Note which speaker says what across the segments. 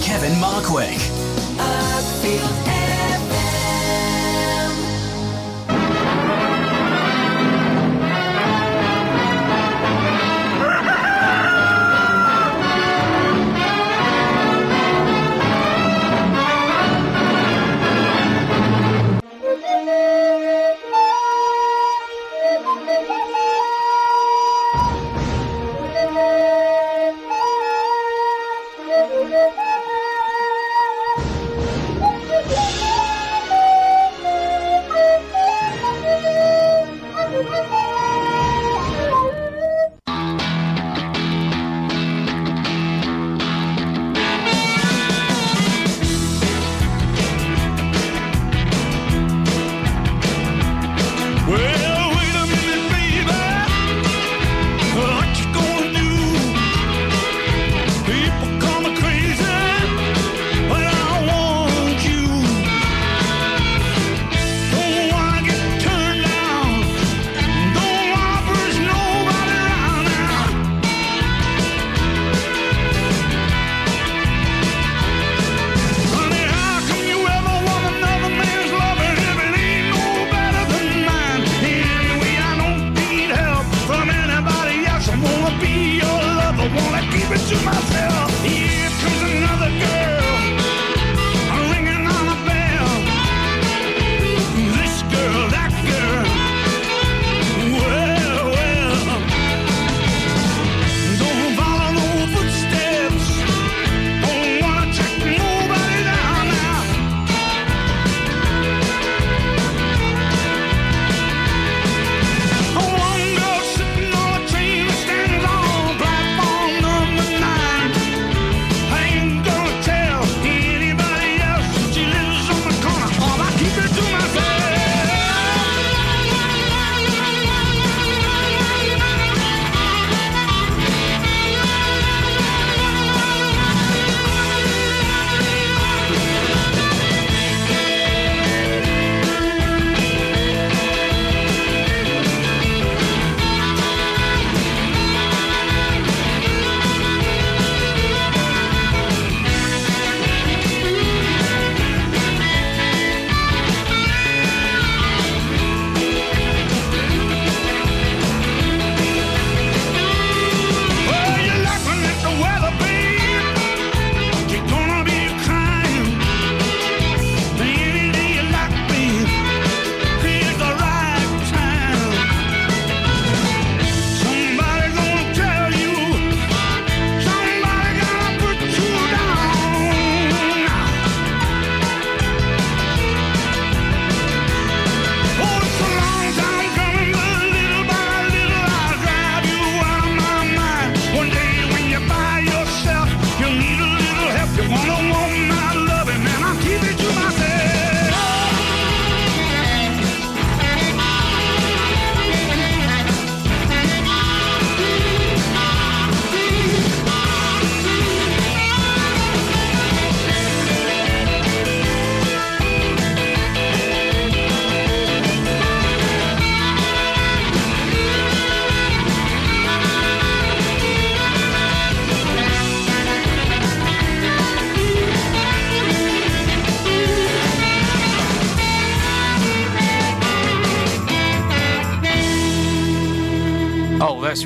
Speaker 1: Kevin Markwick.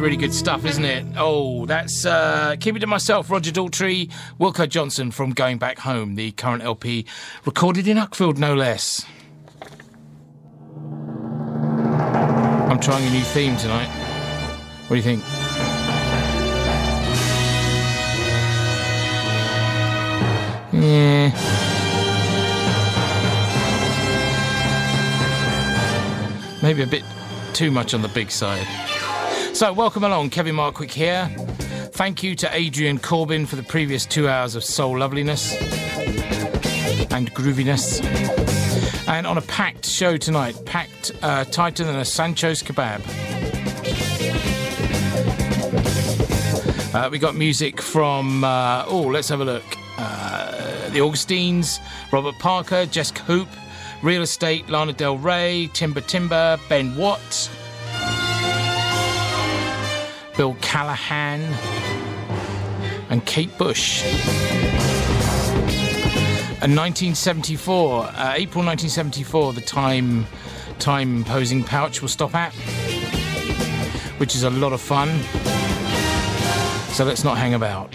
Speaker 2: Really good stuff, isn't it? Oh, that's uh, Keep It To Myself, Roger Daltrey, Wilko Johnson from Going Back Home, the current LP recorded in Uckfield, no less. I'm trying a new theme tonight. What do you think? Yeah. Maybe a bit too much on the big side. So, welcome along. Kevin Markwick here. Thank you to Adrian Corbin for the previous two hours of soul loveliness and grooviness. And on a packed show tonight, packed uh, tighter than a Sancho's kebab. Uh, we got music from, uh, oh, let's have a look. Uh, the Augustines, Robert Parker, Jessica Hoop, Real Estate, Lana Del Rey, Timber Timbre, Ben Watt, Bill Callahan, and Kate Bush. And 1974, uh, April 1974, the time time posing pouch will stop at, which is a lot of fun. So let's not hang about.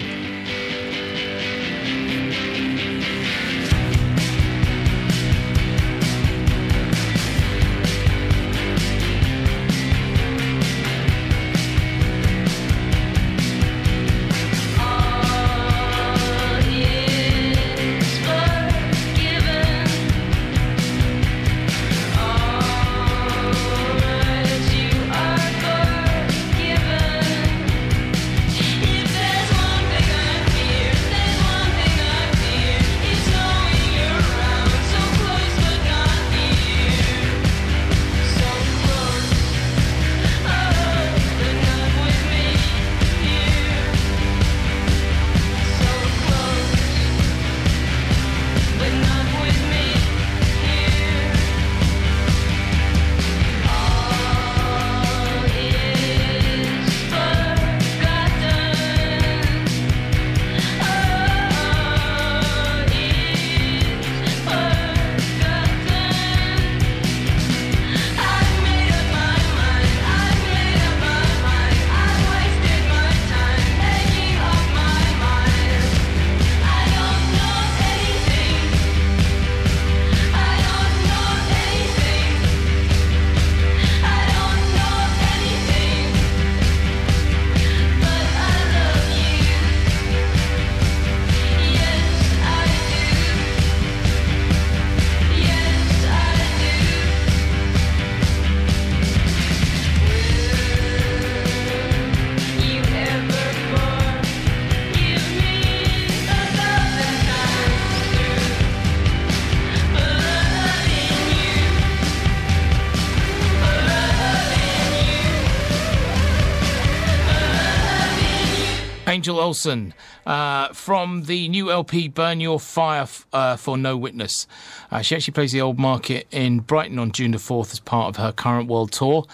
Speaker 2: Angel Olsen uh, from the new LP Burn Your Fire f- uh, for No Witness. Uh, she actually plays the Old Market in Brighton on June the 4th as part of her current world tour.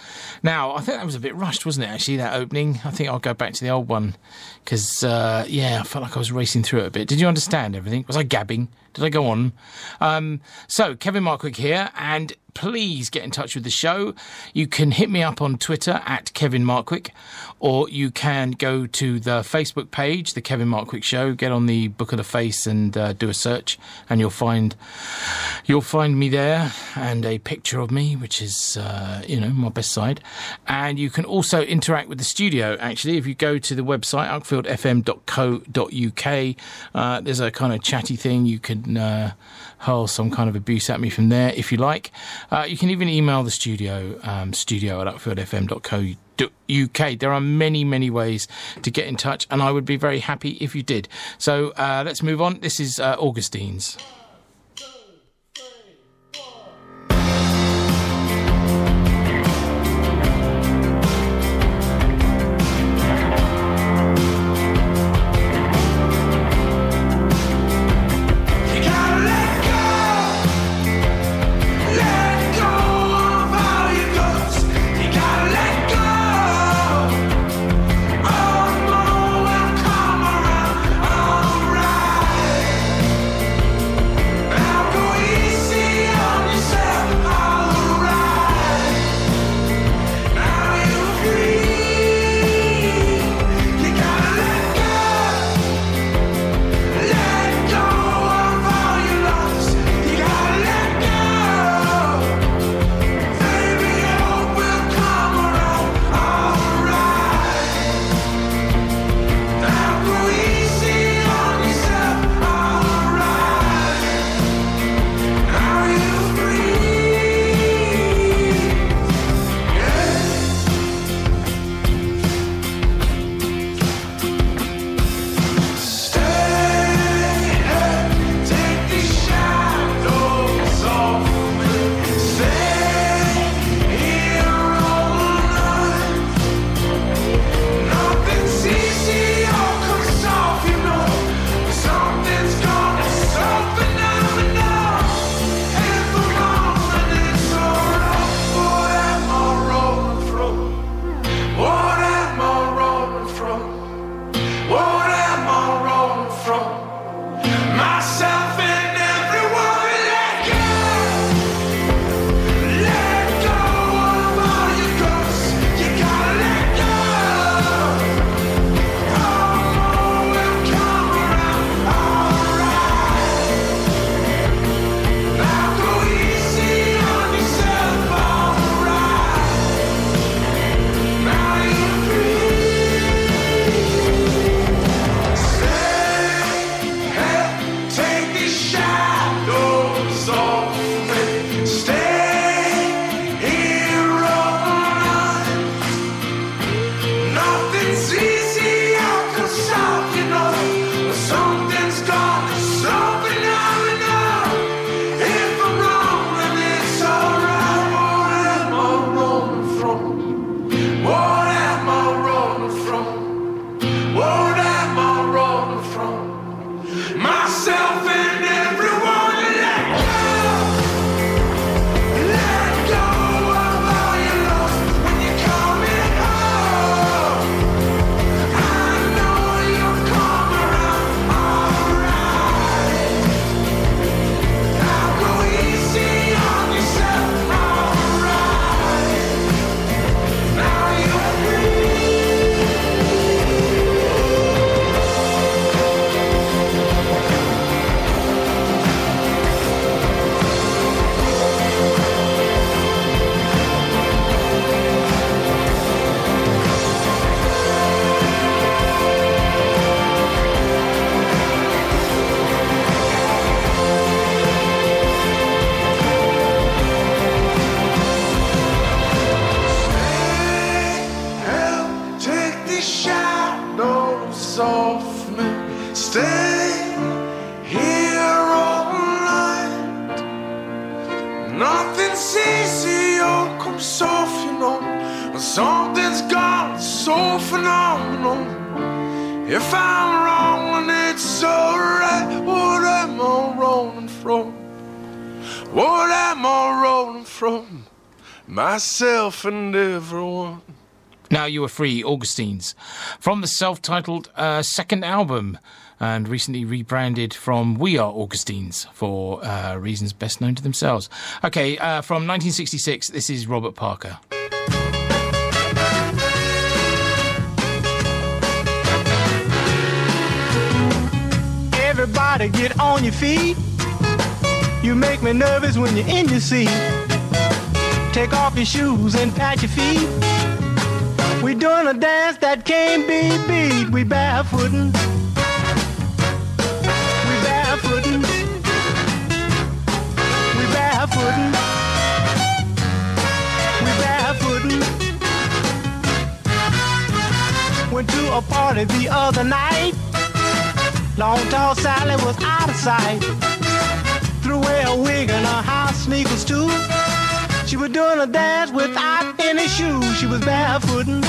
Speaker 2: Now, I think that was a bit rushed, wasn't it, actually, that opening? I think I'll go back to the old one because, uh, yeah, I felt like I was racing through it a bit. Did you understand everything? Was I gabbing? Did I go on? Um, so, Kevin Markwick here, and please get in touch with the show. You can hit me up on Twitter at Kevin Markwick, or you can go to the Facebook page, The Kevin Markwick Show, get on the Book of the Face and uh, do a search, and you'll find you'll find me there and a picture of me, which is uh, you know my best side. And you can also interact with the studio. Actually, if you go to the website uckfieldfm.co.uk, uh, there's a kind of chatty thing you can. Hurl some kind of abuse at me from there if you like. Uh, you can even email the studio, um, studio at uckfieldfm.co.uk. There are many, many ways to get in touch, and I would be very happy if you did. So uh, let's move on. This is uh, Augustines. Free, Augustines, from the self titled uh, second album, and recently rebranded from We Are Augustines for uh, reasons best known to themselves. Okay, uh, from 1966, this is Robert Parker.
Speaker 3: Everybody get on your feet. You make me nervous when you're in your seat. Take off your shoes and pat your feet. We doing a dance that can't be beat. We barefootin'. We barefootin'. We barefootin'. We barefootin'. Went to a party the other night. Long tall Sally was out of sight. Threw away her wig and her house sneakers too. She was doing a dance without any shoes. She was barefooting.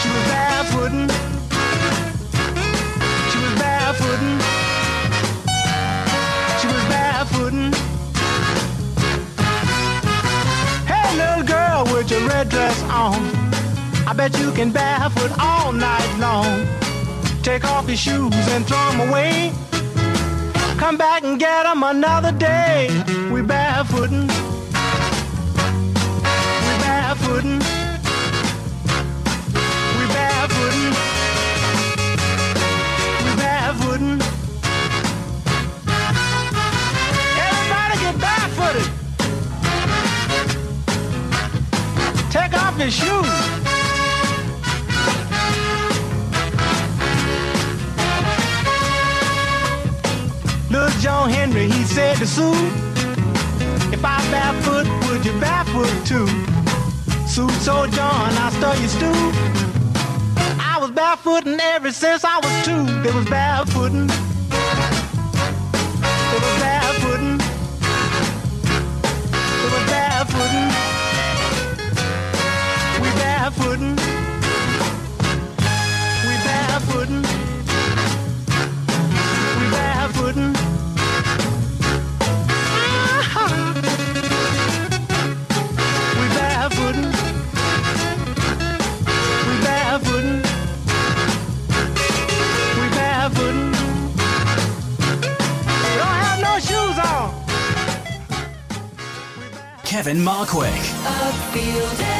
Speaker 3: She was barefooting. She was barefooting. She was barefooting. Hey, little girl with your red dress on. I bet you can barefoot all night long. Take off your shoes and throw them away. Come back and get them another day. We barefootin'. Shoes. Little John Henry, he said to Sue, if I barefoot, would you barefoot too? Sue told John, I stir your stew. I was barefooting ever since I was two. They was barefooting. We barefooting. We barefooting. We barefooting. Ah-ha. We barefooting. We barefooting. We barefooting. We don't have no shoes on.
Speaker 4: Kevin Markwick.
Speaker 5: Uckfield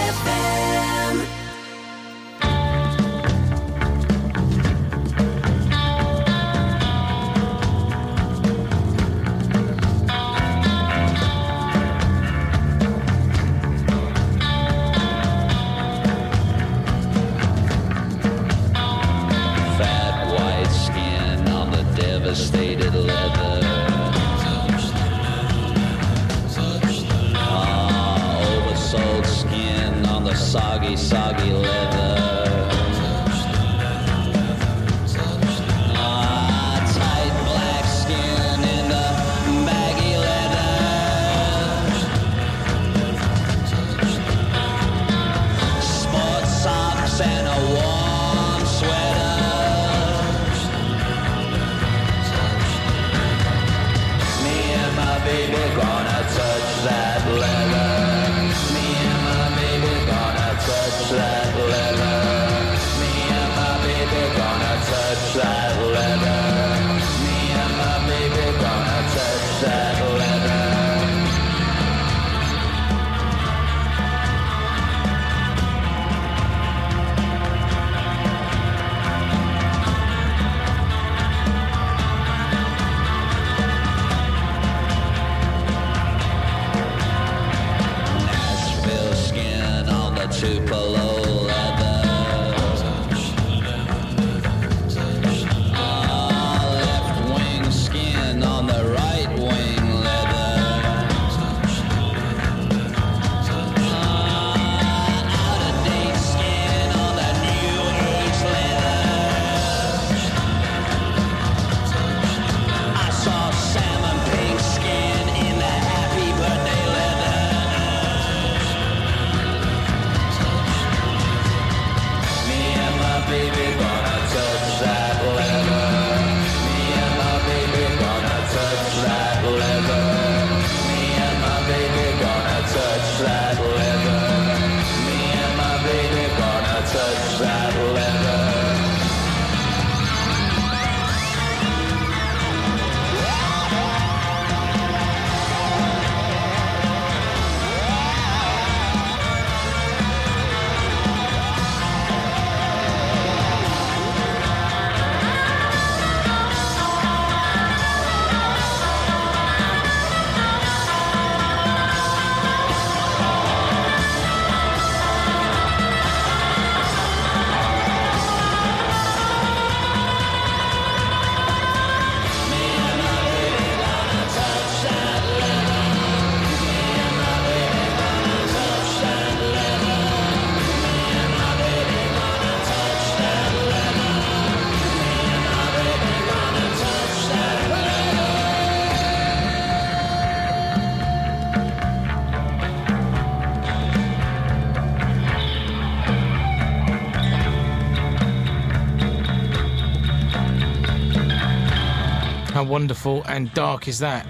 Speaker 5: wonderful and dark is that?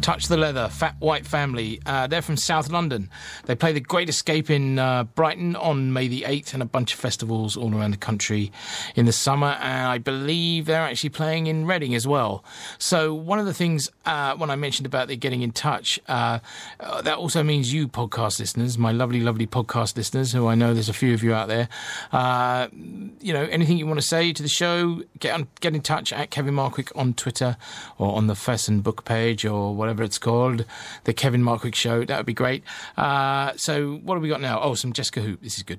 Speaker 5: Touch the Leather, Fat White Family. Uh, they're from South London. They play The Great Escape in uh, Brighton on May the 8th and a bunch of festivals all around the country in the summer. And I believe they're actually playing in Reading as well. So, one of the things uh, when I mentioned about the getting in touch, uh, uh, that also means you, podcast listeners, my lovely, lovely podcast listeners, who I know there's a few of you out there. Uh, you know, anything you want to say to the show, get, on, get in touch at Kevin Markwick on Twitter or on the Fesson book page or whatever it's called, The Kevin Markwick Show. That would be great. Uh, uh, so what have we got now? Oh, some Jessica Hoop. This is good.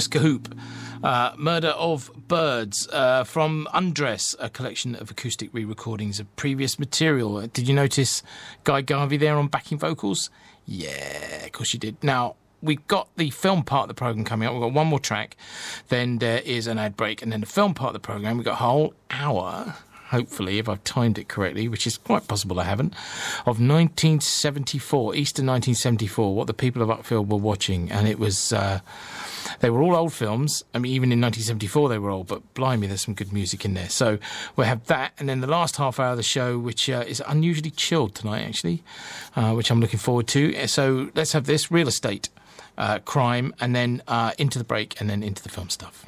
Speaker 6: Jessica Hoop. Uh, Murder of Birds uh, from Undress, a collection of acoustic re recordings of previous material. Did you notice Guy Garvey there on backing vocals? Yeah, of course you did. Now, we've got the film part of the programme coming up. We've got one more track, then there is an ad break, and then the film part of the programme. We've got a whole hour hopefully, if I've timed it correctly, which is quite possible I haven't, of 1974, Easter 1974, what the people of Uckfield were watching. And it was, uh, they were all old films. I mean, even in 1974 they were old, but blimey, there's some good music in there. So we'll have that. And then the last half hour of the show, which uh, is unusually chilled tonight, actually, uh, which I'm looking forward to. So let's have this real estate. Uh, crime, and then uh, into the break, and then into the film stuff.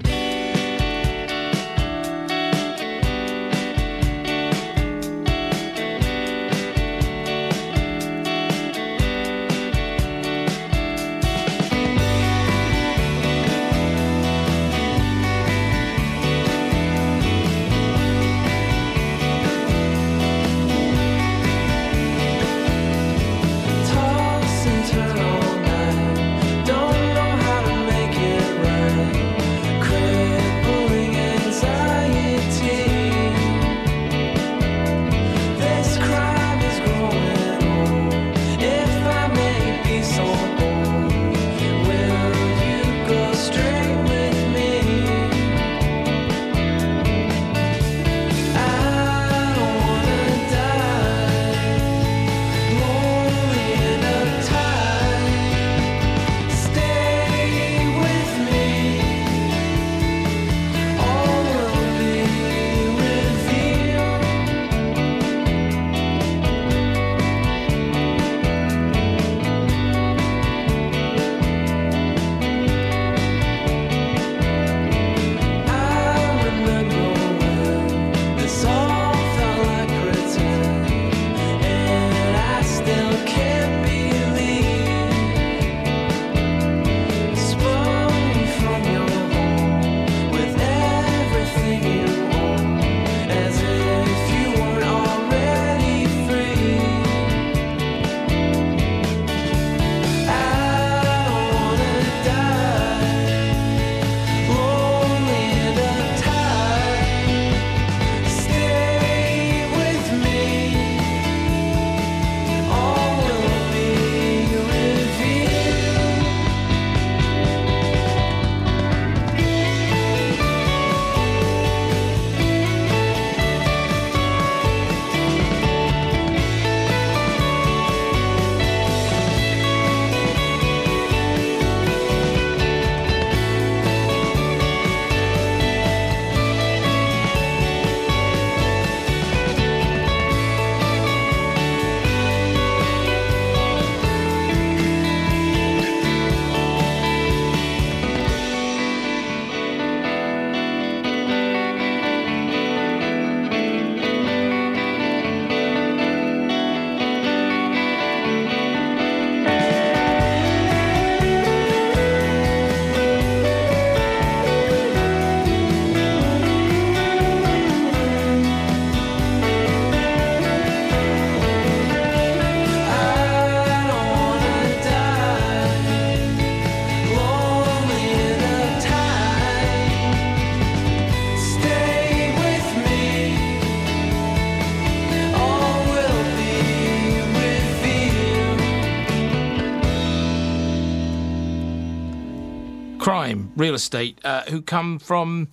Speaker 6: Real estate, uh, who come from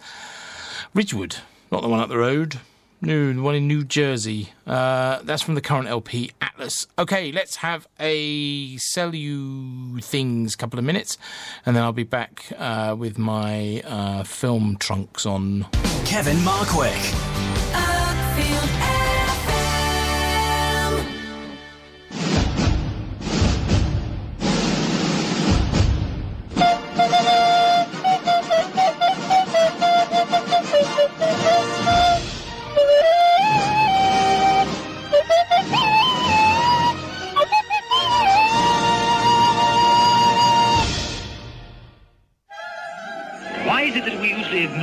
Speaker 6: Ridgewood, not the one up the road. No, the one in New Jersey. Uh, that's from the current LP Atlas. Okay, let's have a sell you things couple of minutes, and then I'll be back uh, with my uh, film trunks on.
Speaker 7: Kevin Markwick.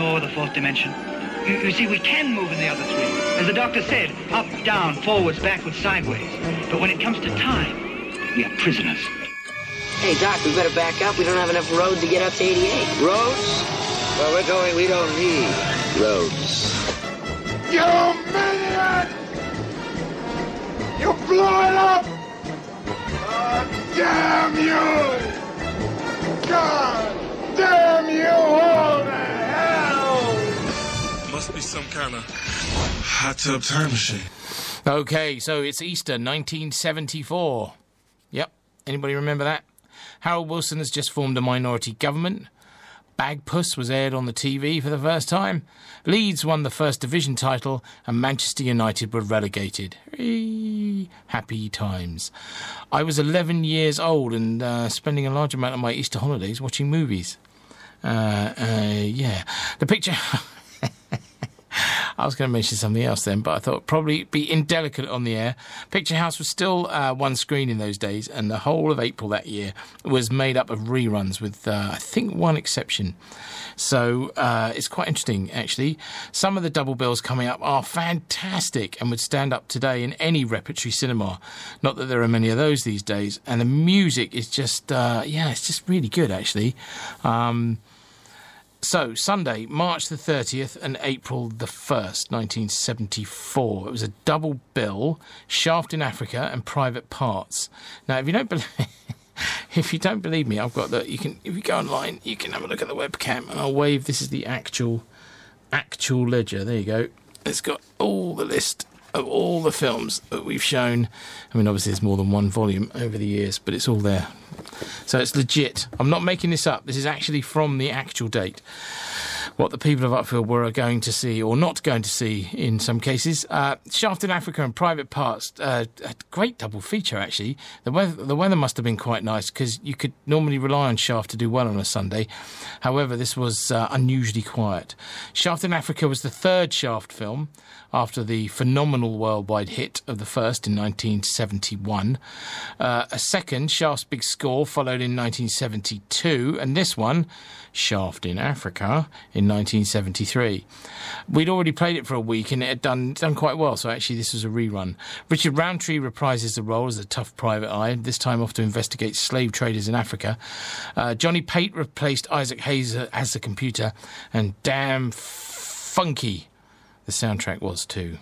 Speaker 8: We usually ignore the fourth dimension? You, you see, we can move in the other three. As the doctor said, up, down, forwards, backwards, sideways. But when it comes to time, we are prisoners.
Speaker 9: Hey, Doc, we better back up. We don't have enough road to get up to 88.
Speaker 10: Roads? Well, we're going, we don't need roads.
Speaker 11: You maniac! You blew it up! God damn you! God damn you all to hell!
Speaker 12: Must be some kind of hot tub time machine.
Speaker 2: Okay, so it's Easter 1974. Yep. Anybody remember that? Harold Wilson has just formed a minority government. Bagpuss was aired on the TV for the first time. Leeds won the first division title, and Manchester United were relegated. Eee, happy times. I was 11 years old and uh, spending a large amount of my Easter holidays watching movies. Uh, uh, yeah. The picture. I was going to mention something else then, but I thought probably be indelicate on the air. Picture House was still uh, one screen in those days, and the whole of April that year was made up of reruns, with uh, I think one exception. So uh, it's quite interesting, actually. Some of the double bills coming up are fantastic and would stand up today in any repertory cinema. Not that there are many of those these days, and the music is just, uh, yeah, it's just really good, actually. Um, so, Sunday, March the 30th and April the 1st, 1974. It was a double bill, Shaft in Africa and Private Parts. Now, if you don't believe. If you don't believe me, I've got the. You can, if you go online, you can have a look at the webcam, and I'll wave. This is the actual, actual ledger. There you go. It's got all the list of all the films that we've shown. I mean, obviously, there's more than one volume over the years, but it's all there. So it's legit. I'm not making this up. This is actually from the actual date. What the people of Uckfield were going to see, or not going to see in some cases. Uh, Shaft in Africa and Private Parts, uh, a great double feature actually. The weather, the weather must have been quite nice because you could normally rely on Shaft to do well on a Sunday. However, this was uh, unusually quiet. Shaft in Africa was the third Shaft film after the phenomenal worldwide hit of the first in 1971. Uh, a second, Shaft's Big Score, followed in 1972, and this one, Shaft in Africa, in 1973. We'd already played it for a week and it had done, done quite well, so actually this was a rerun. Richard Roundtree reprises the role as a tough private eye, this time off to investigate slave traders in Africa. Uh, Johnny Pate replaced Isaac Hayes as the computer, and damn funky the soundtrack was too.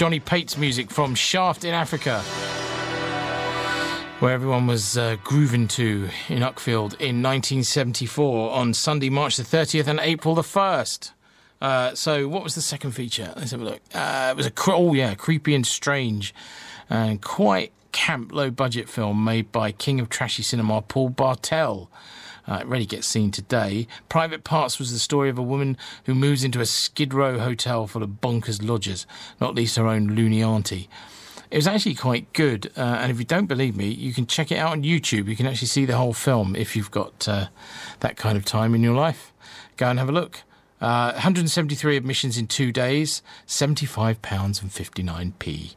Speaker 2: Johnny Pate's music from Shaft in Africa, where everyone was uh, grooving to in Uckfield in 1974 on Sunday, March the 30th and April the 1st. Uh, so, what was the second feature? Let's have a look. Uh, it was a cre- oh yeah, creepy and strange, and quite camp, low budget film made by King of Trashy Cinema, Paul Bartel. Uh, it rarely gets seen today. Private Parts was the story of a woman who moves into a Skid Row hotel full of bonkers lodgers, not least her own loony auntie. It was actually quite good, uh, and if you don't believe me, you can check it out on YouTube. You can actually see the whole film if you've got uh, that kind of time in your life. Go and have a look. Uh, 173 admissions in two days, £75 and 59p.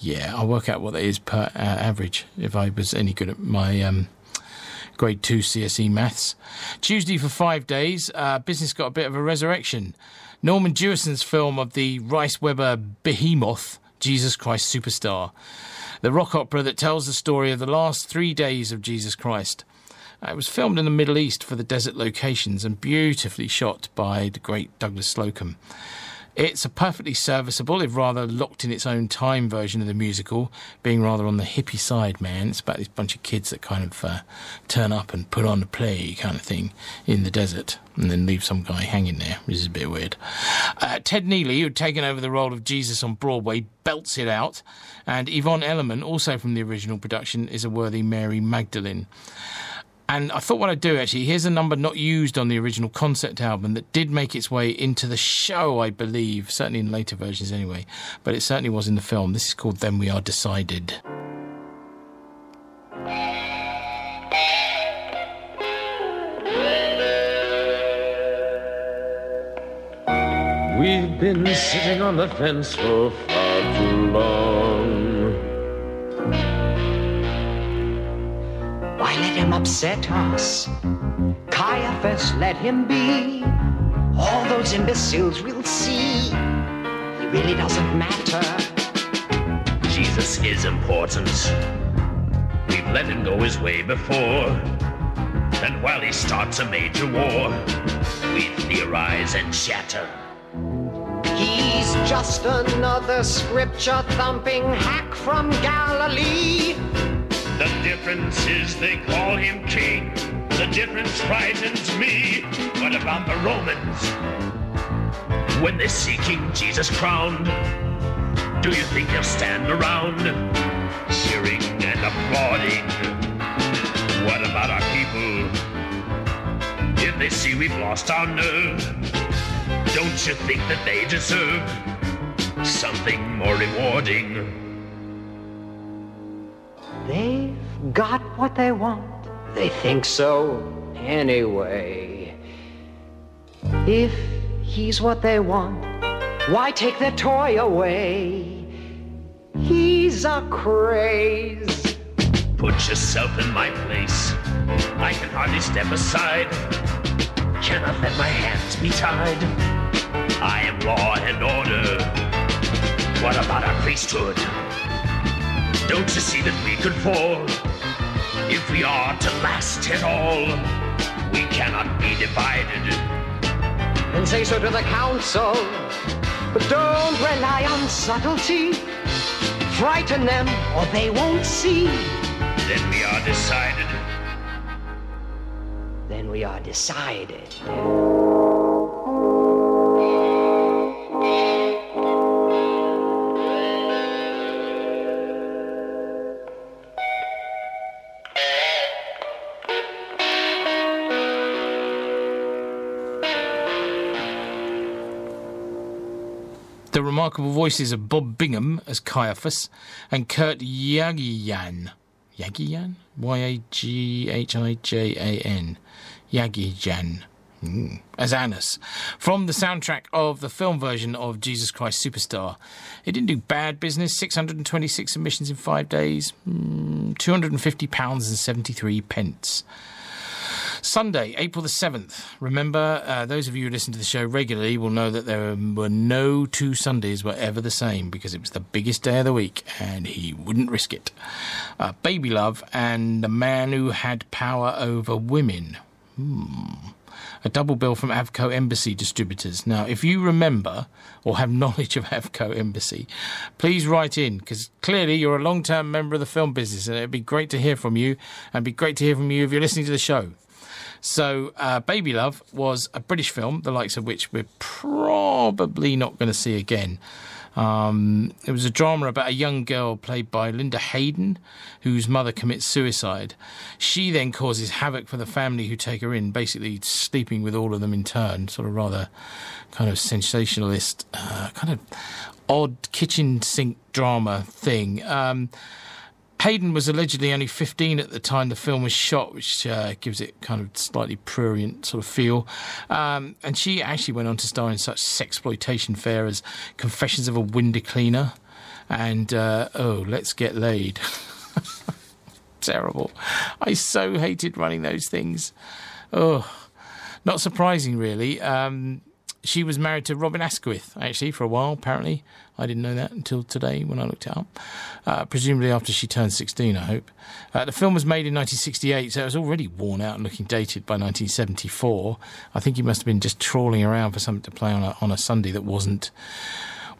Speaker 2: Yeah, I'll work out what that is per uh, average if I was any good at my um, grade 2 CSE maths. Tuesday for five days, uh, business got a bit of a resurrection. Norman Jewison's film of the Rice Webber behemoth, Jesus Christ Superstar. The rock opera that tells the story of the last three days of Jesus Christ. Uh, It was filmed in the Middle East for the desert locations and beautifully shot by the great Douglas Slocombe. It's a perfectly serviceable, if rather locked in its own time version of the musical, being rather on the hippie side, man. It's about this bunch of kids that kind of uh, turn up and put on a play kind of thing in the desert and then leave some guy hanging there, which is a bit weird. Uh, Ted Neeley, who'd taken over the role of Jesus on Broadway, belts it out. And Yvonne Elliman, also from the original production, is a worthy Mary Magdalene. And I thought what I'd do actually, here's a number not used on the original concept album that did make its way into the show, I believe, certainly in later versions anyway, but it certainly was in the film. This is called Then We Are Decided.
Speaker 13: We've been sitting on the fence for far too long.
Speaker 14: Why let him upset us? Caiaphas, let him be. All those imbeciles will see. He really doesn't matter.
Speaker 13: Jesus is important. We've let him go his way before. And while he starts a major war, we theorize and chatter.
Speaker 14: He's just another scripture thumping hack from Galilee.
Speaker 13: The difference is they call him king. The difference frightens me. What about the Romans? When they see King Jesus crowned, do you think they'll stand around cheering and applauding? What about our people? If they see we've lost our nerve, don't you think that they deserve something more rewarding?
Speaker 14: They've got what they want. They think so anyway. If he's what they want, why take their toy away? He's a craze.
Speaker 13: Put yourself in my place. I can hardly step aside. Cannot let my hands be tied. I am law and order. What about our priesthood? Don't you see that we could fall? If we are to last at all, we cannot be divided.
Speaker 14: And say so to the council. But don't rely on subtlety. Frighten them or they won't see.
Speaker 13: Then we are decided.
Speaker 14: Then we are decided.
Speaker 2: Remarkable voices of Bob Bingham as Caiaphas and Kurt Yaghjian. Yagian? Y A G H I J A N. Yagian. Mm. As Annas. From the soundtrack of the film version of Jesus Christ Superstar. It didn't do bad business. 626 submissions in five days. Mm, £250 and 73 pence. Sunday, April the 7th. Remember, uh, those of you who listen to the show regularly will know that there were no two Sundays were ever the same because it was the biggest day of the week and he wouldn't risk it. Uh, Baby Love and The Man Who Had Power Over Women. Hmm. a double bill from Avco Embassy Distributors. Now, if you remember or have knowledge of Avco Embassy, please write in because clearly you're a long term member of the film business and it'd be great to hear from you and it'd be great to hear from you if you're listening to the show. So, uh, Baby Love was a British film, the likes of which we're probably not going to see again. Um, it was a drama about a young girl played by Linda Hayden, whose mother commits suicide. She then causes havoc for the family who take her in, basically sleeping with all of them in turn. Sort of rather kind of sensationalist, uh, kind of odd kitchen sink drama thing. Um, Hayden was allegedly only 15 at the time the film was shot, which uh, gives it kind of slightly prurient sort of feel. Um, and she actually went on to star in such sexploitation fare as Confessions of a Window Cleaner and uh, Oh, Let's Get Laid. Terrible. I so hated running those things. Oh, not surprising, really. Um, she was married to Robin Asquith, actually, for a while, apparently. I didn't know that until today when I looked it up. Uh, presumably after she turned 16, I hope. Uh, the film was made in 1968, so it was already worn out and looking dated by 1974. I think he must have been just trawling around for something to play on a, on a Sunday that wasn't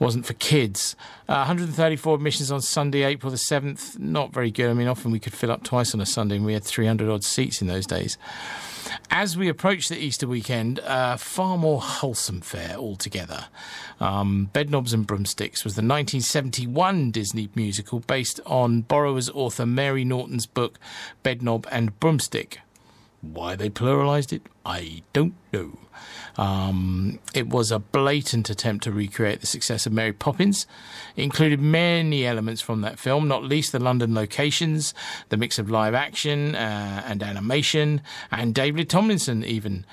Speaker 2: wasn't for kids. Uh, 134 admissions on Sunday, April the 7th. Not very good. I mean, often we could fill up twice on a Sunday, and we had 300 odd seats in those days. As we approach the Easter weekend, uh, far more wholesome fare altogether. Um, Bedknobs and Broomsticks was the 1971 Disney musical based on borrower's author Mary Norton's book Bedknob and Broomstick. Why they pluralised it, I don't know. Um, it was a blatant attempt to recreate the success of Mary Poppins. It included many elements from that film, not least the London locations, the mix of live action uh, and animation, and David Tomlinson, even.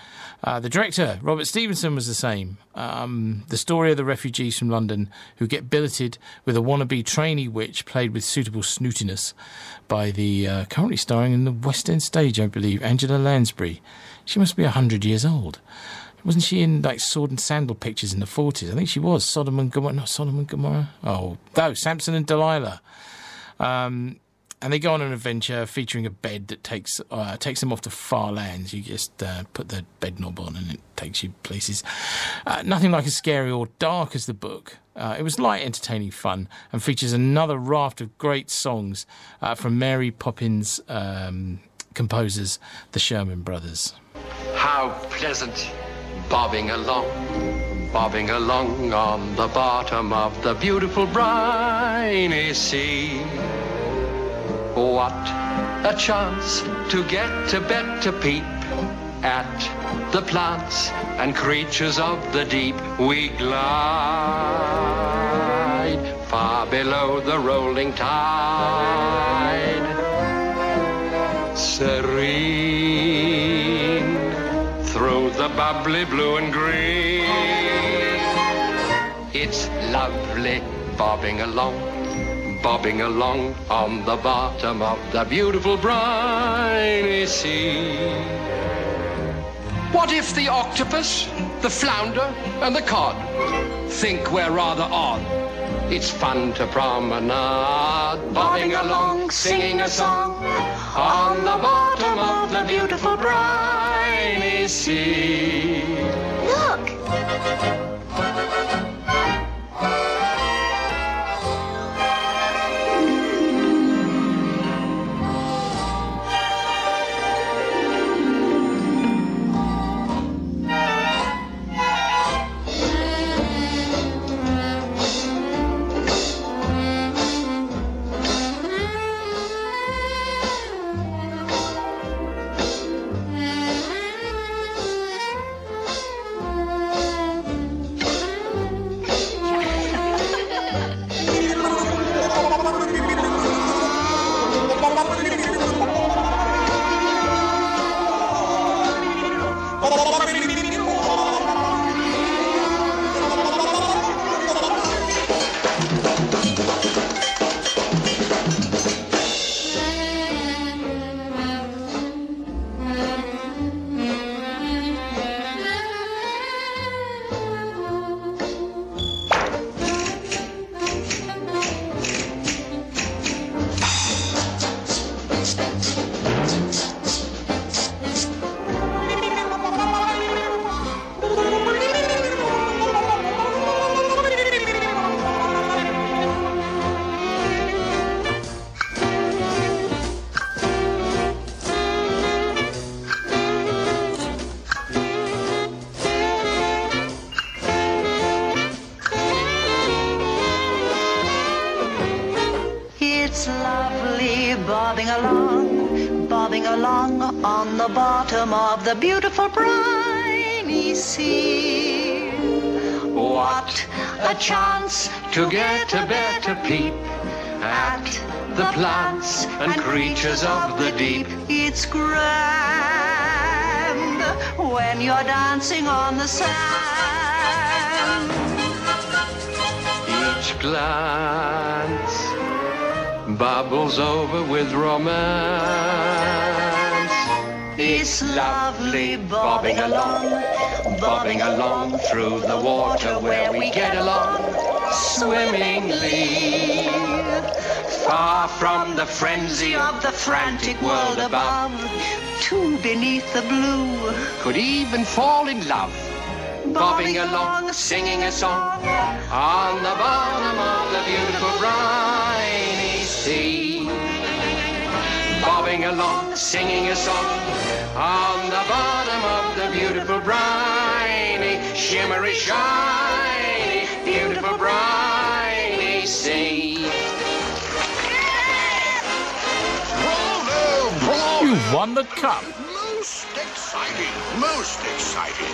Speaker 2: Uh, the director, Robert Stevenson, was the same. Um, the story of the refugees from London who get billeted with a wannabe trainee witch played with suitable snootiness by the uh, currently starring in the West End stage, I believe, Angela Lansbury. She must be 100 years old. Wasn't she in like sword and sandal pictures in the 40s? I think she was. Sodom and Gomorrah. Not Sodom and Gomorrah. Oh, no, Samson and Delilah. Um, and they go on an adventure featuring a bed that takes uh, takes them off to far lands. You just uh, put the bed knob on and it takes you places. Uh, nothing like as scary or dark as the book. Uh, it was light, entertaining fun and features another raft of great songs uh, from Mary Poppins um, composers, the Sherman Brothers.
Speaker 15: How pleasant bobbing along, bobbing along on the bottom of the beautiful briny sea. What a chance to get a better peep at the plants and creatures of the deep. We glide far below the rolling tide. Serene bubbly blue and green. It's lovely bobbing along, bobbing along on the bottom of the beautiful briny sea. What if the octopus, the flounder, and the cod think we're rather odd? It's fun to promenade, bobbing along, singing a song on the bottom of the beautiful briny sea.
Speaker 1: Look!
Speaker 15: Peep at the plants and creatures of the deep.
Speaker 14: It's grand when you're dancing on the sand.
Speaker 15: Each glance bubbles over with romance.
Speaker 14: It's lovely bobbing along,
Speaker 15: bobbing along through the water where we get along swimmingly. Far from the frenzy of the frantic world above,
Speaker 14: two beneath the blue,
Speaker 15: could even fall in love. Bobbing along, singing a song on the bottom of the beautiful briny sea. Bobbing along, singing a song on the bottom of the beautiful briny, shimmery, shiny, beautiful briny sea.
Speaker 2: You won the cup.
Speaker 16: Most exciting, most exciting.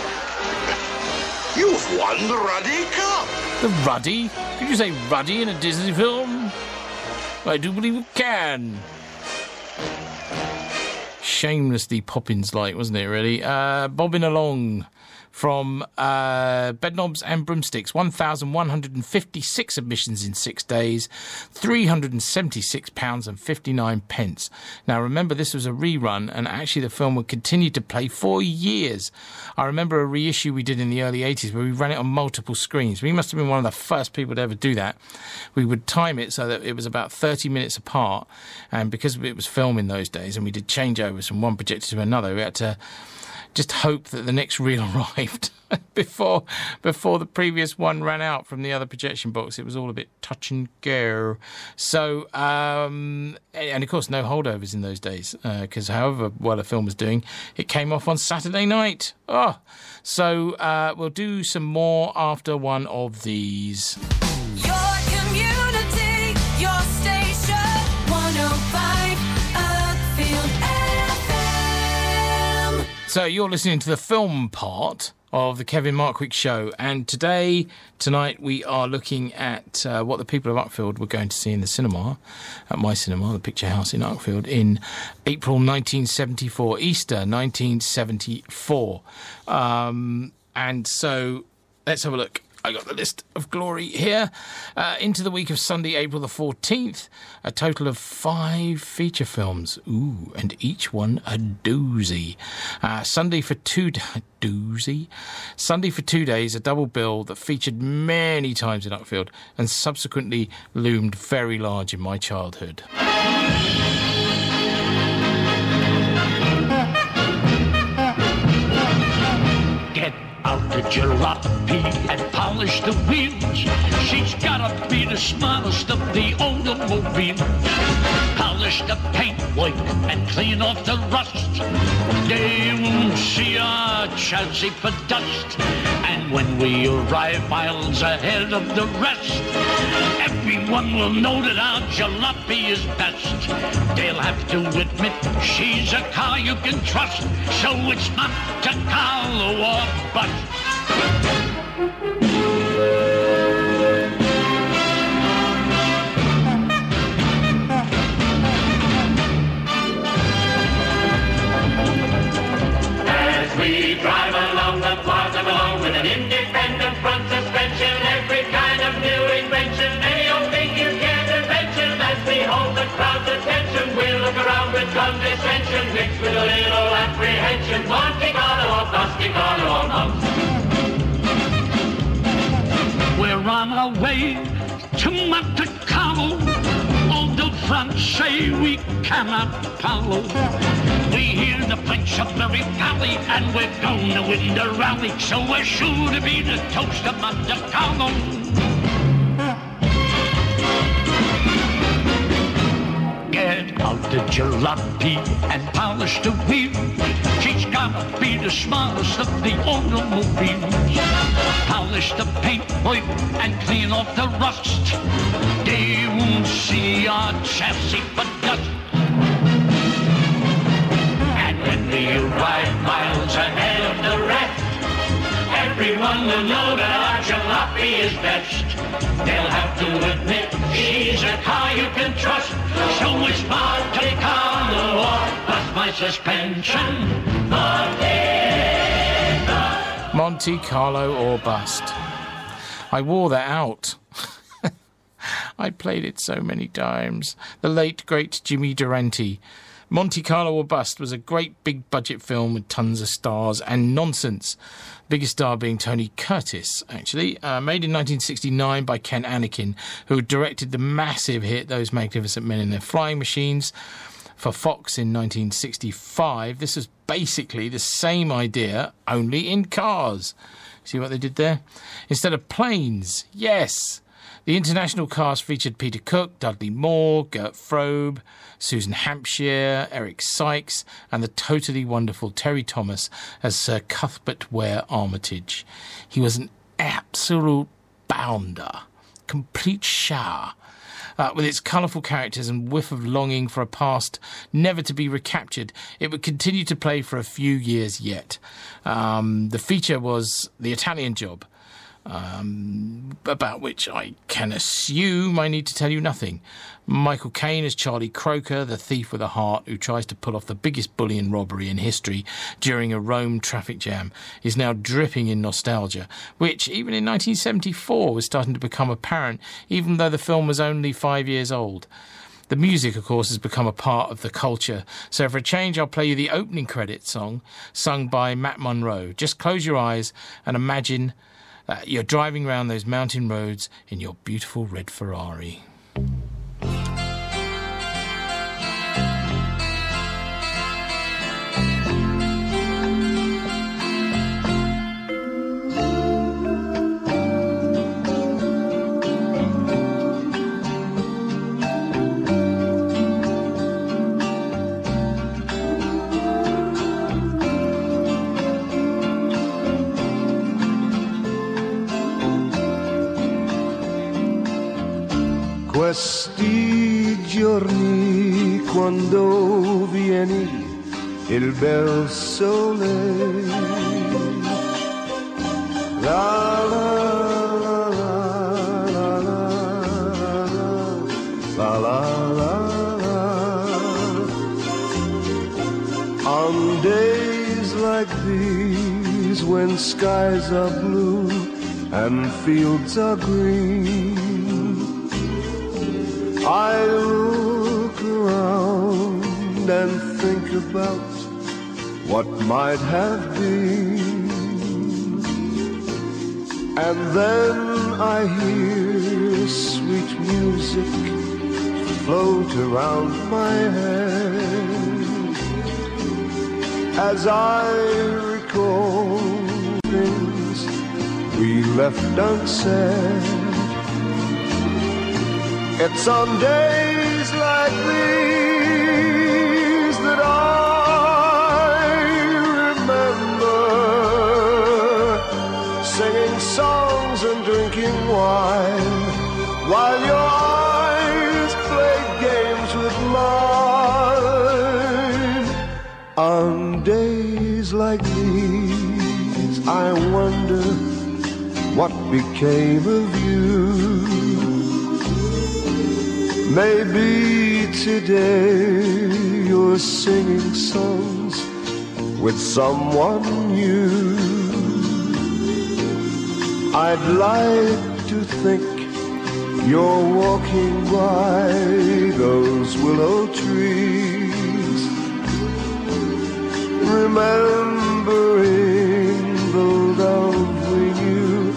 Speaker 16: You've won the Ruddy Cup.
Speaker 2: The Ruddy? Could you say Ruddy in a Disney film? I do believe you can. Shamelessly Poppins like, wasn't it, really? Uh, bobbing along from uh, Bedknobs and Broomsticks. 1,156 submissions in six days, £376 and 59 pence. Now, remember, this was a rerun, and actually, the film would continue to play for years. I remember a reissue we did in the early 80s where we ran it on multiple screens. We must have been one of the first people to ever do that. We would time it so that it was about 30 minutes apart, and because it was film in those days, and we did changeovers from one projector to another, we had to just hope that the next reel arrived before before the previous one ran out from the other projection box. It was all a bit touch and go. So, um, and of course, no holdovers in those days because, however well a film was doing, it came off on Saturday night. Oh, so uh, we'll do some more after one of these. So you're listening to the film part of the Kevin Markwick show, and today, tonight, we are looking at uh, what the people of Uckfield were going to see in the cinema, at my cinema, the Picture House in Uckfield, in April 1974, Easter 1974. Um, and so, let's have a look. I got the list of glory here. Uh, into the week of Sunday, April the 14th, a total of five feature films. Ooh, and each one a doozy. Uh, Sunday for two doozy. Sunday for two days, a double bill that featured many times in Uckfield and subsequently loomed very large in my childhood.
Speaker 13: Out the jalopy and polish the wheels. She's gotta be the smartest of the automobile. Polish the paintwork and clean off the rust. They won't see our chassis for dust. And when we arrive miles ahead of the rest, everyone will know that our jalopy is best. They'll have to admit she's a car you can trust. So it's not a Carlo or bust.
Speaker 17: Condescension, mixed with a little apprehension. Monte Carlo Monte Carlo or
Speaker 13: We're on our way to Monte Carlo. All the say we cannot follow. We hear the French of very pally, and we're gonna win the rally. So we're sure to be the toast of Monte Carlo. Get out the jalopy and polish the wheel. She's gotta be the smartest of the automobiles. Polish the paint, wipe, and clean off the rust. They won't see our chassis but dust. And when you ride miles ahead of the rest, everyone will know that our jalopy is best. They'll have to admit she's a car you can trust. So it's Monte Carlo or bust my suspension.
Speaker 2: Monte Carlo or bust. I wore that out. I played it so many times. The late, great Jimmy Durante. Monte Carlo or Bust was a great big budget film with tons of stars and nonsense. Biggest star being Tony Curtis, actually. Uh, made in 1969 by Ken Annakin, who directed the massive hit Those Magnificent Men in Their Flying Machines for Fox in 1965. This was basically the same idea, only in cars. See what they did there? Instead of planes, yes. The international cast featured Peter Cook, Dudley Moore, Gert Frobe, Susan Hampshire, Eric Sykes, and the totally wonderful Terry Thomas as Sir Cuthbert Ware Armitage. He was an absolute bounder, complete shower. Uh, with its colourful characters and whiff of longing for a past never to be recaptured, it would continue to play for a few years yet. Um, the feature was The Italian Job, um, about which I can assume I need to tell you nothing. Michael Caine as Charlie Croker, the thief with a heart who tries to pull off the biggest bullion robbery in history during a Rome traffic jam, is now dripping in nostalgia, which even in 1974 was starting to become apparent, even though the film was only five years old. The music, of course, has become a part of the culture. So, for a change, I'll play you the opening credit song sung by Matt Monro. Just close your eyes and imagine uh, you're driving around those mountain roads in your beautiful red Ferrari.
Speaker 18: questi giorni quando vieni il bel sole. La, la, On days like these when skies are blue and fields are green. I look around and think about what might have been. And then I hear sweet music float around my head as I recall things we left unsaid. It's on days like these that I remember singing songs and drinking wine while your eyes play games with mine. On days like these, I wonder what became of you. Maybe today you're singing songs with someone new. I'd like to think you're walking by those willow trees, remembering the love we knew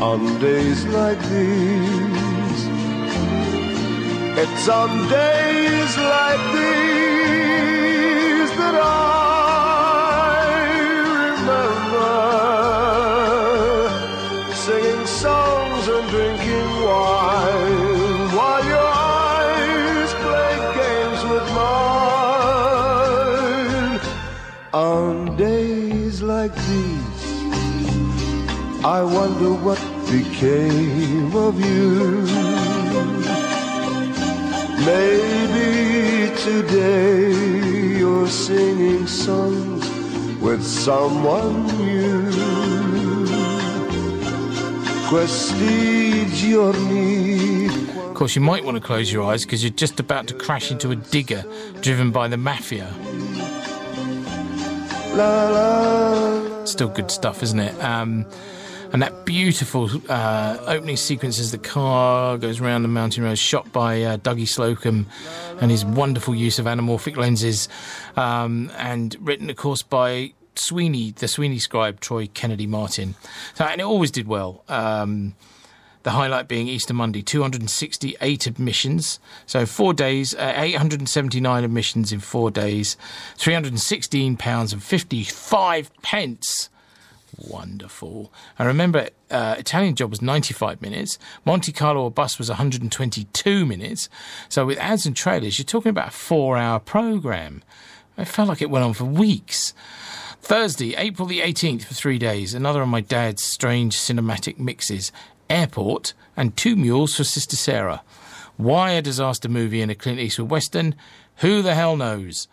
Speaker 18: on days like these. It's on days like these that I remember singing songs and drinking wine while your eyes play games with mine on days like these, I wonder what became of you. Maybe today you're singing songs with someone new. Questi giorni
Speaker 2: Of course, you might want to close your eyes because you're just about to crash into a digger driven by the mafia.
Speaker 18: la la
Speaker 2: Still good stuff, isn't it? Um, and that beautiful uh, opening sequence as the car goes around the mountain road, shot by uh, Dougie Slocombe, and his wonderful use of anamorphic lenses, um, and written, of course, by Sweeney, the Sweeney scribe, Troy Kennedy Martin. So, and it always did well. Um, the highlight being Easter Monday, 268 admissions. So four days, uh, 879 admissions in four days, 316 pounds and 55 pence. Wonderful. I remember, uh, Italian Job was 95 minutes. Monte Carlo or Bus was 122 minutes. So with ads and trailers, you're talking about a four-hour program. It felt like it went on for weeks. Thursday, April the 18th for three days. Another of my dad's strange cinematic mixes. Airport and Two Mules for Sister Sarah. Why a disaster movie in a Clint Eastwood Western? Who the hell knows?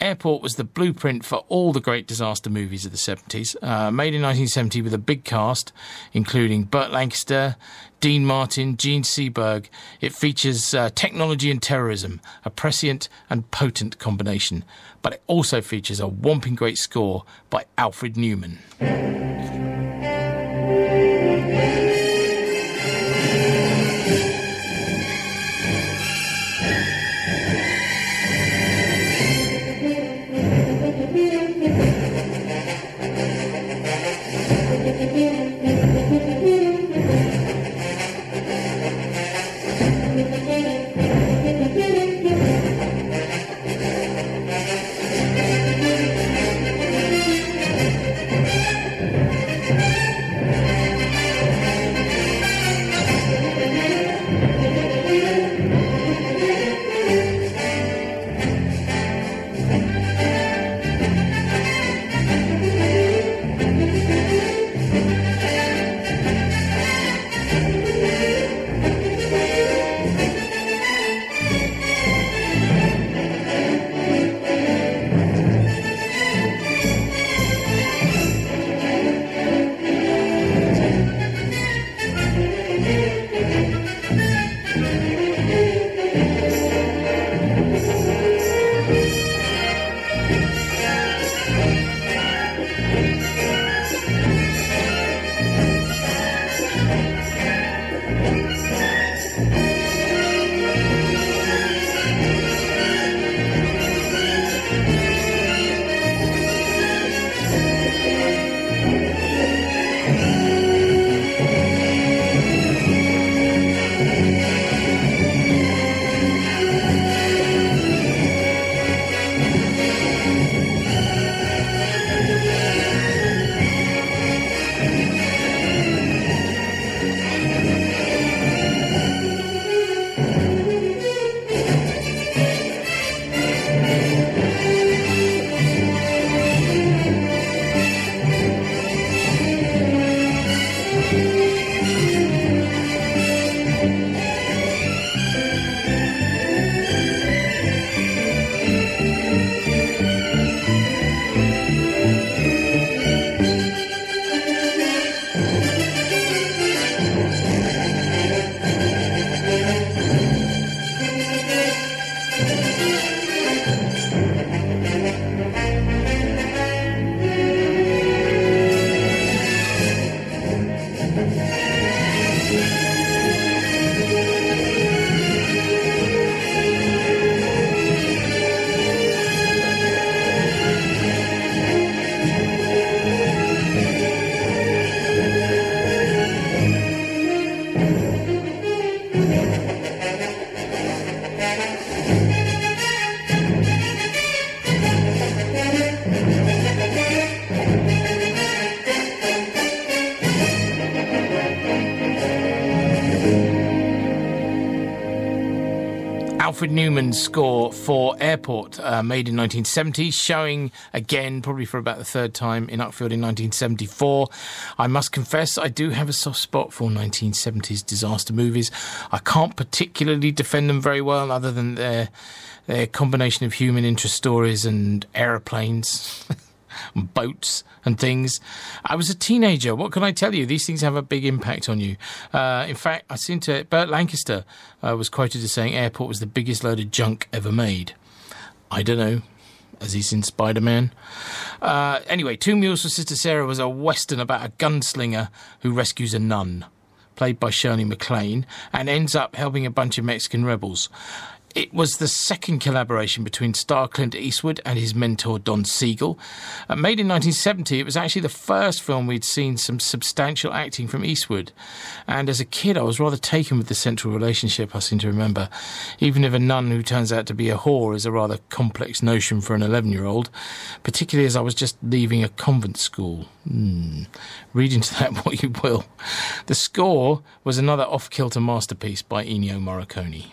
Speaker 2: Airport was the blueprint for all the great disaster movies of the 70s. Uh, made in 1970 with a big cast, including Burt Lancaster, Dean Martin, Jean Seberg. It features uh, technology and terrorism, a prescient and potent combination. But it also features a whomping great score by Alfred Newman. Alfred Newman's score for Airport, uh, made in 1970, showing again, probably for about the third time, in Uckfield in 1974. I must confess, I do have a soft spot for 1970s disaster movies. I can't particularly defend them very well, other than their, their combination of human interest stories and aeroplanes. and boats and things. I was a teenager. What can I tell you? These things have a big impact on you. Uh, in fact, I seem to. Burt Lancaster uh, was quoted as saying Airport was the biggest load of junk ever made. I don't know. As he's in Spider Man. Uh, anyway, Two Mules for Sister Sarah was a western about a gunslinger who rescues a nun, played by Shirley MacLaine, and ends up helping a bunch of Mexican rebels. It was the second collaboration between star Clint Eastwood and his mentor Don Siegel. Uh, made in 1970, it was actually the first film we'd seen some substantial acting from Eastwood. And as a kid, I was rather taken with the central relationship, I seem to remember. Even if a nun who turns out to be a whore is a rather complex notion for an 11 year old, particularly as I was just leaving a convent school. Hmm. Read into that what you will. The score was another off kilter masterpiece by Ennio Morricone.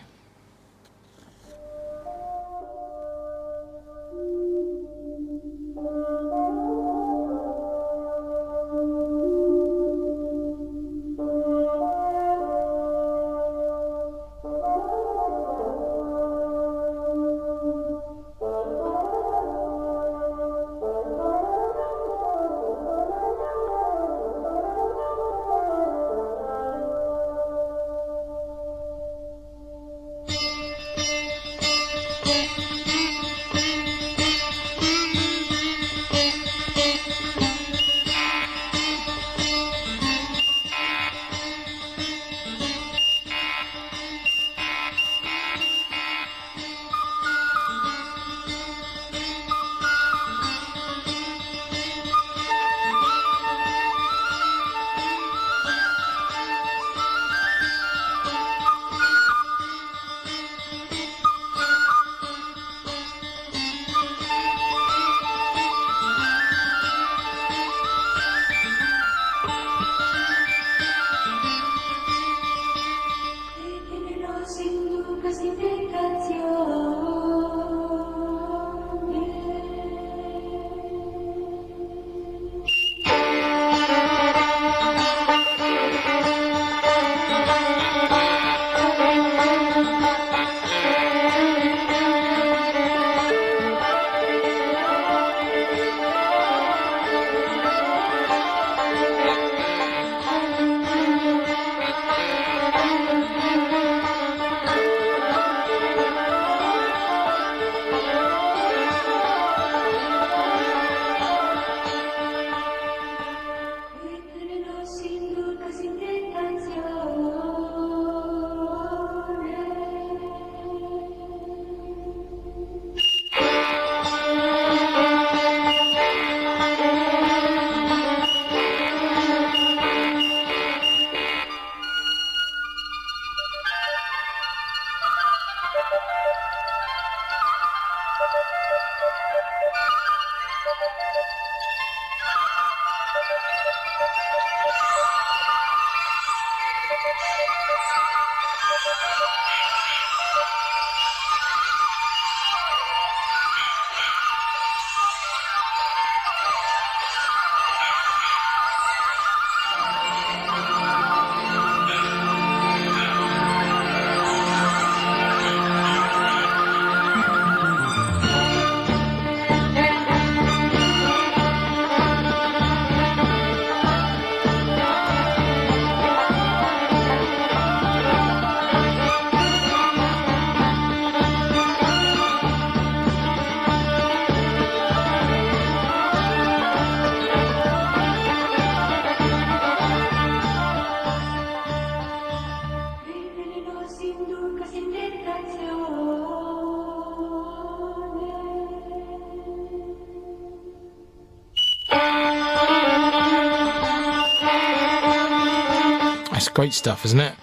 Speaker 2: Great stuff, isn't it?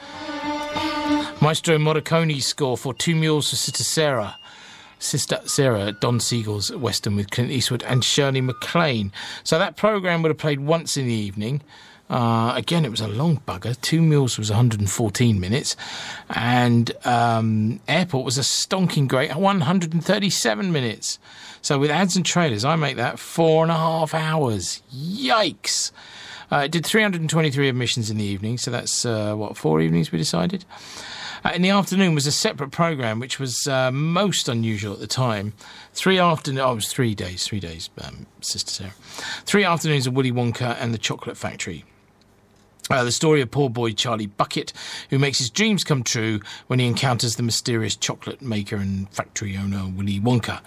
Speaker 2: Maestro Morricone's score for Two Mules for Sister Sarah. Sister Sarah, Don Siegel's Western with Clint Eastwood and Shirley MacLaine. So that programme would have played once in the evening. Uh, again, it was a long bugger. Two Mules was 114 minutes, and um, Airport was a stonking great 137 minutes. So with ads and trailers, I make that four and a half hours. Yikes! Uh, it did 323 admissions in the evening, so that's uh, what four evenings we decided. Uh, in the afternoon was a separate program, which was uh, most unusual at the time. Three afternoon, oh, it was three days, three days, um, Sister Sarah. Three afternoons of Willy Wonka and the Chocolate Factory. Uh, the story of poor boy Charlie Bucket, who makes his dreams come true when he encounters the mysterious chocolate maker and factory owner Willy Wonka.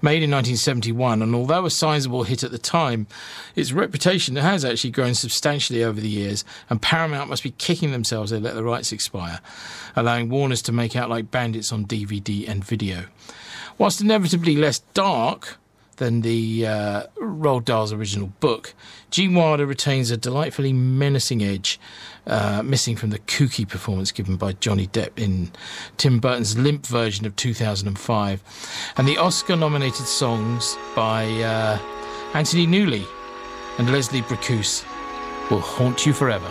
Speaker 2: Made in 1971, and although a sizable hit at the time, its reputation has actually grown substantially over the years, and Paramount must be kicking themselves they let the rights expire, allowing Warners to make out like bandits on DVD and video. Whilst inevitably less dark, than the uh, Roald Dahl's original book. Gene Wilder retains a delightfully menacing edge, uh, missing from the kooky performance given by Johnny Depp in Tim Burton's limp version of 2005, and the Oscar-nominated songs by uh, Anthony Newley and Leslie Bricusse will haunt you forever.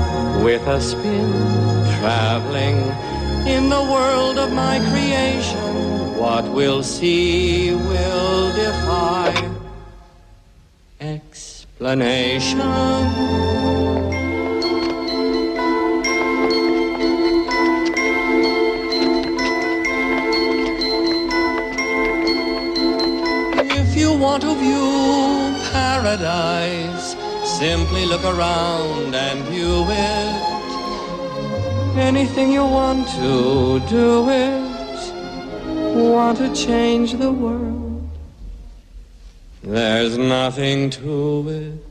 Speaker 6: with a spin, traveling in the world of my creation. What we'll see will defy explanation. If you want to view paradise, simply look around and view it. Anything you want to do it. Want to change the world. There's nothing to it.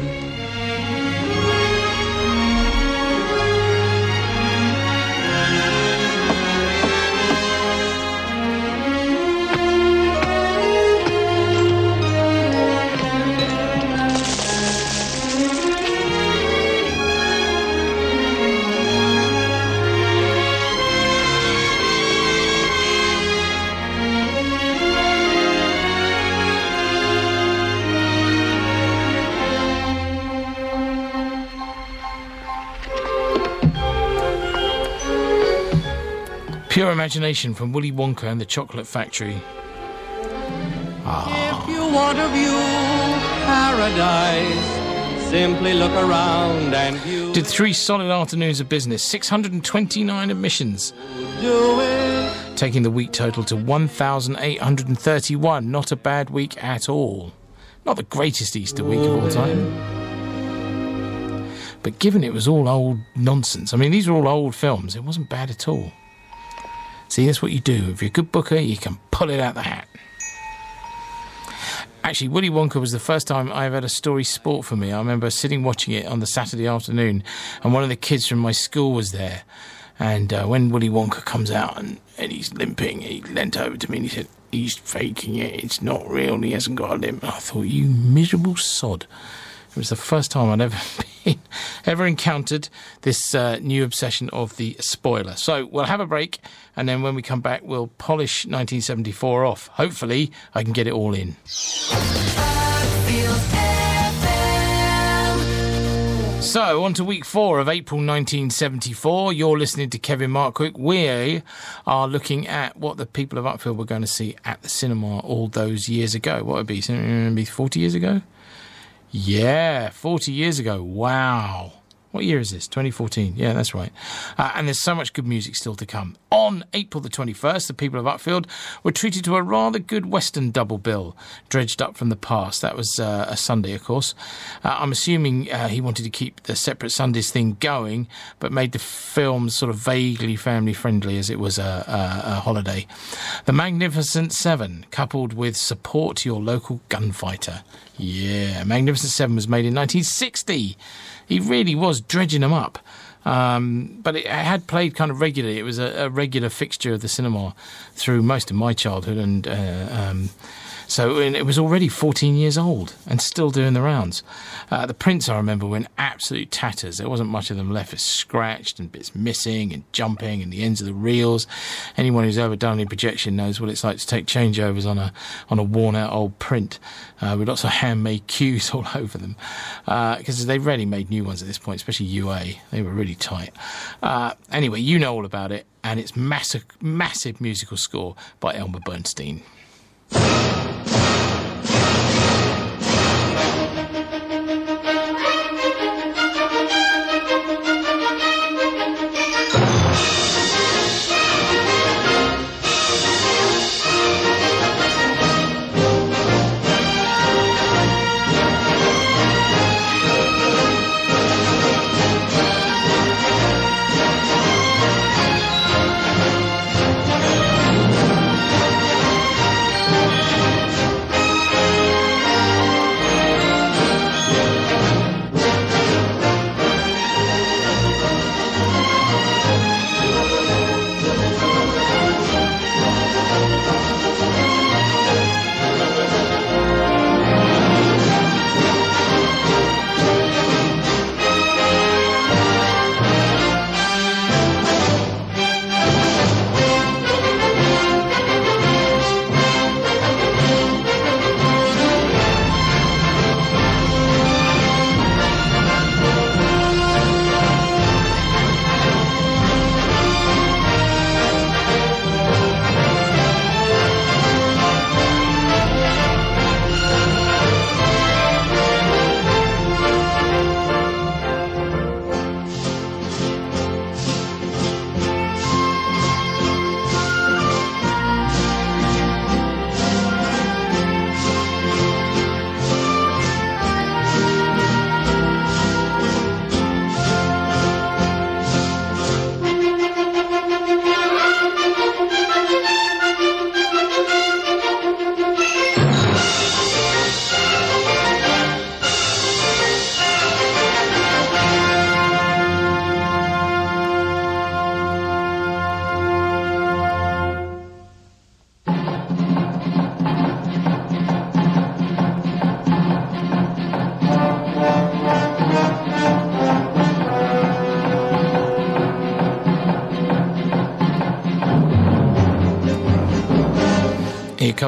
Speaker 2: Imagination from Willy Wonka and the Chocolate Factory. Ah.
Speaker 6: If you want to view paradise, simply look around and view.
Speaker 2: Did three solid afternoons of business, 629 admissions, taking the week total to 1,831. Not a bad week at all. Not the greatest Easter week of all time. But given it was all old nonsense, I mean, these are all old films, it wasn't bad at all. See, that's what you do. If you're a good booker, you can pull it out the hat. Actually, Willy Wonka was the first time I ever had a story sport for me. I remember sitting watching it on the Saturday afternoon, and one of the kids from my school was there. And uh, when Willy Wonka comes out and, and he's limping, he leant over to me and he said, He's faking it. It's not real. and He hasn't got a limp. I thought, You miserable sod. It was the first time I'd ever been, ever encountered this uh, new obsession of the spoiler. So we'll have a break, and then when we come back, we'll polish 1974 off. Hopefully, I can get it all in. So, on to week four of April 1974. You're listening to Kevin Markwick. We are looking at what the people of Uckfield were going to see at the cinema all those years ago. What would it be? Mm, Be 40 years ago? Yeah, 40 years ago. Wow. What year is this? 2014. Yeah, that's right. Uh, and there's so much good music still to come. On April the 21st, the people of Uckfield were treated to a rather good Western double bill, dredged up from the past. That was uh, a Sunday, of course. Uh, I'm assuming uh, he wanted to keep the separate Sundays thing going, but made the film sort of vaguely family friendly as it was a, a, a holiday. The Magnificent Seven, coupled with Support Your Local Gunfighter. Yeah, Magnificent Seven was made in 1960. He really was dredging them up. Um, but it had played kind of regularly. It was a, a regular fixture of the cinema through most of my childhood, and uh, um, so it was already 14 years old and still doing the rounds. Uh, the prints I remember were in absolute tatters. There wasn't much of them left. It's scratched and bits missing and jumping and the ends of the reels. Anyone who's ever done any projection knows what it's like to take changeovers on a on a worn out old print uh, with lots of handmade cues all over them because they rarely made new ones at this point, especially UA. They were really tight. Uh, anyway, you know all about it, and it's massive, massive musical score by Elmer Bernstein.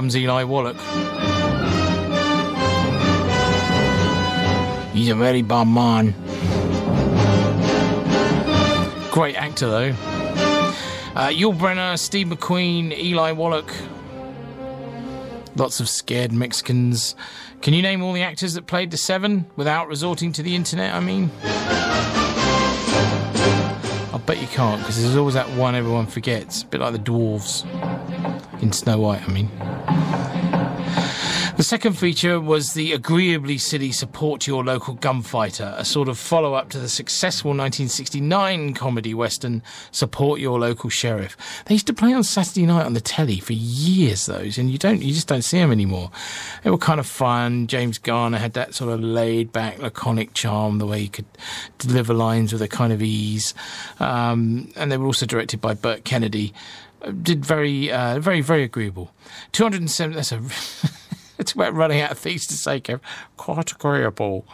Speaker 2: Comes Eli Wallach. He's a very bad man. Great actor, though. Uh, Yul Brynner, Steve McQueen, Eli Wallach. Lots of scared Mexicans. Can you name all the actors that played the Seven without resorting to the internet? I mean, I bet you can't because there's always that one everyone forgets, a bit like the dwarves in Snow White. I mean. Second feature was the agreeably silly Support Your Local Gunfighter, a sort of follow up to the successful 1969 comedy western Support Your Local Sheriff. They used to play on Saturday night on the telly for years, those, and you don't, you just don't see them anymore. They were kind of fun. James Garner had that sort of laid back, laconic charm, the way he could deliver lines with a kind of ease. Um, and they were also directed by Burt Kennedy. Uh, Did very, uh, very, very agreeable. 207, that's a. It's about running out of things to say, Kev. Quite agreeable.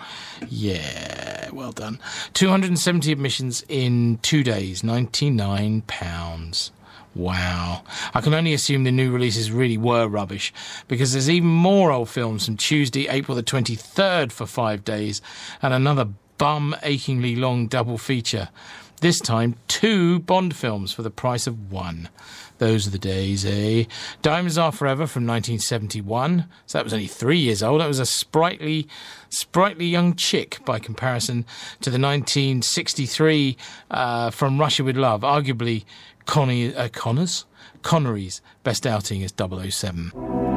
Speaker 2: Yeah, well done. 270 admissions in two days, £99. Wow. I can only assume the new releases really were rubbish because there's even more old films from Tuesday, April the 23rd for five days and another bum achingly long double feature. This time, two Bond films for the price of one. Those are the days, eh? Diamonds Are Forever from 1971. So that was only three years old. That was a sprightly, sprightly young chick by comparison to the 1963 uh, From Russia with Love, arguably Connie, uh, Connors? Connery's best outing is 007.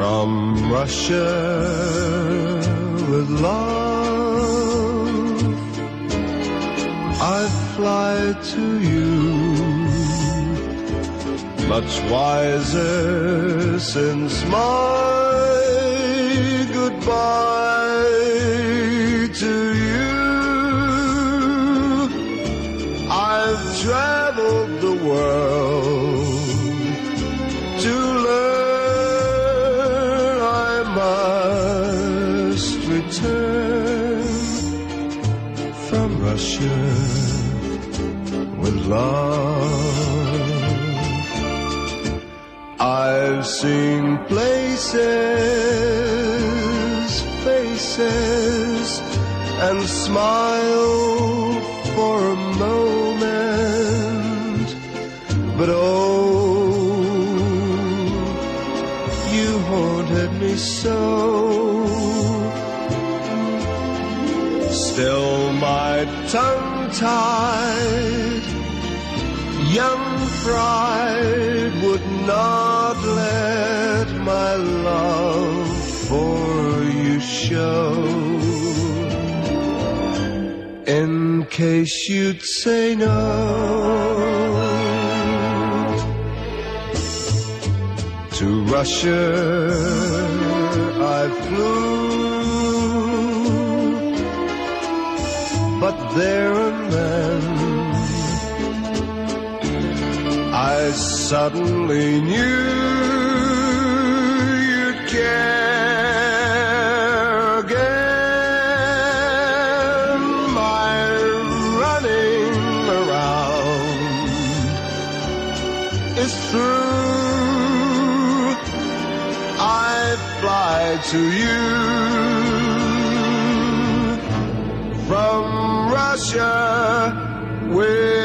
Speaker 18: From Russia with love, I fly to you, much wiser since my goodbye to you. I've traveled the world love. I've seen places, faces, and smiled for a moment, but oh, you haunted me so. Still my tongue tied, pride would not let my love for you show. In case you'd say no. To Russia I flew, but there I suddenly knew you'd care again. My running around is through. I fly to you from Russia with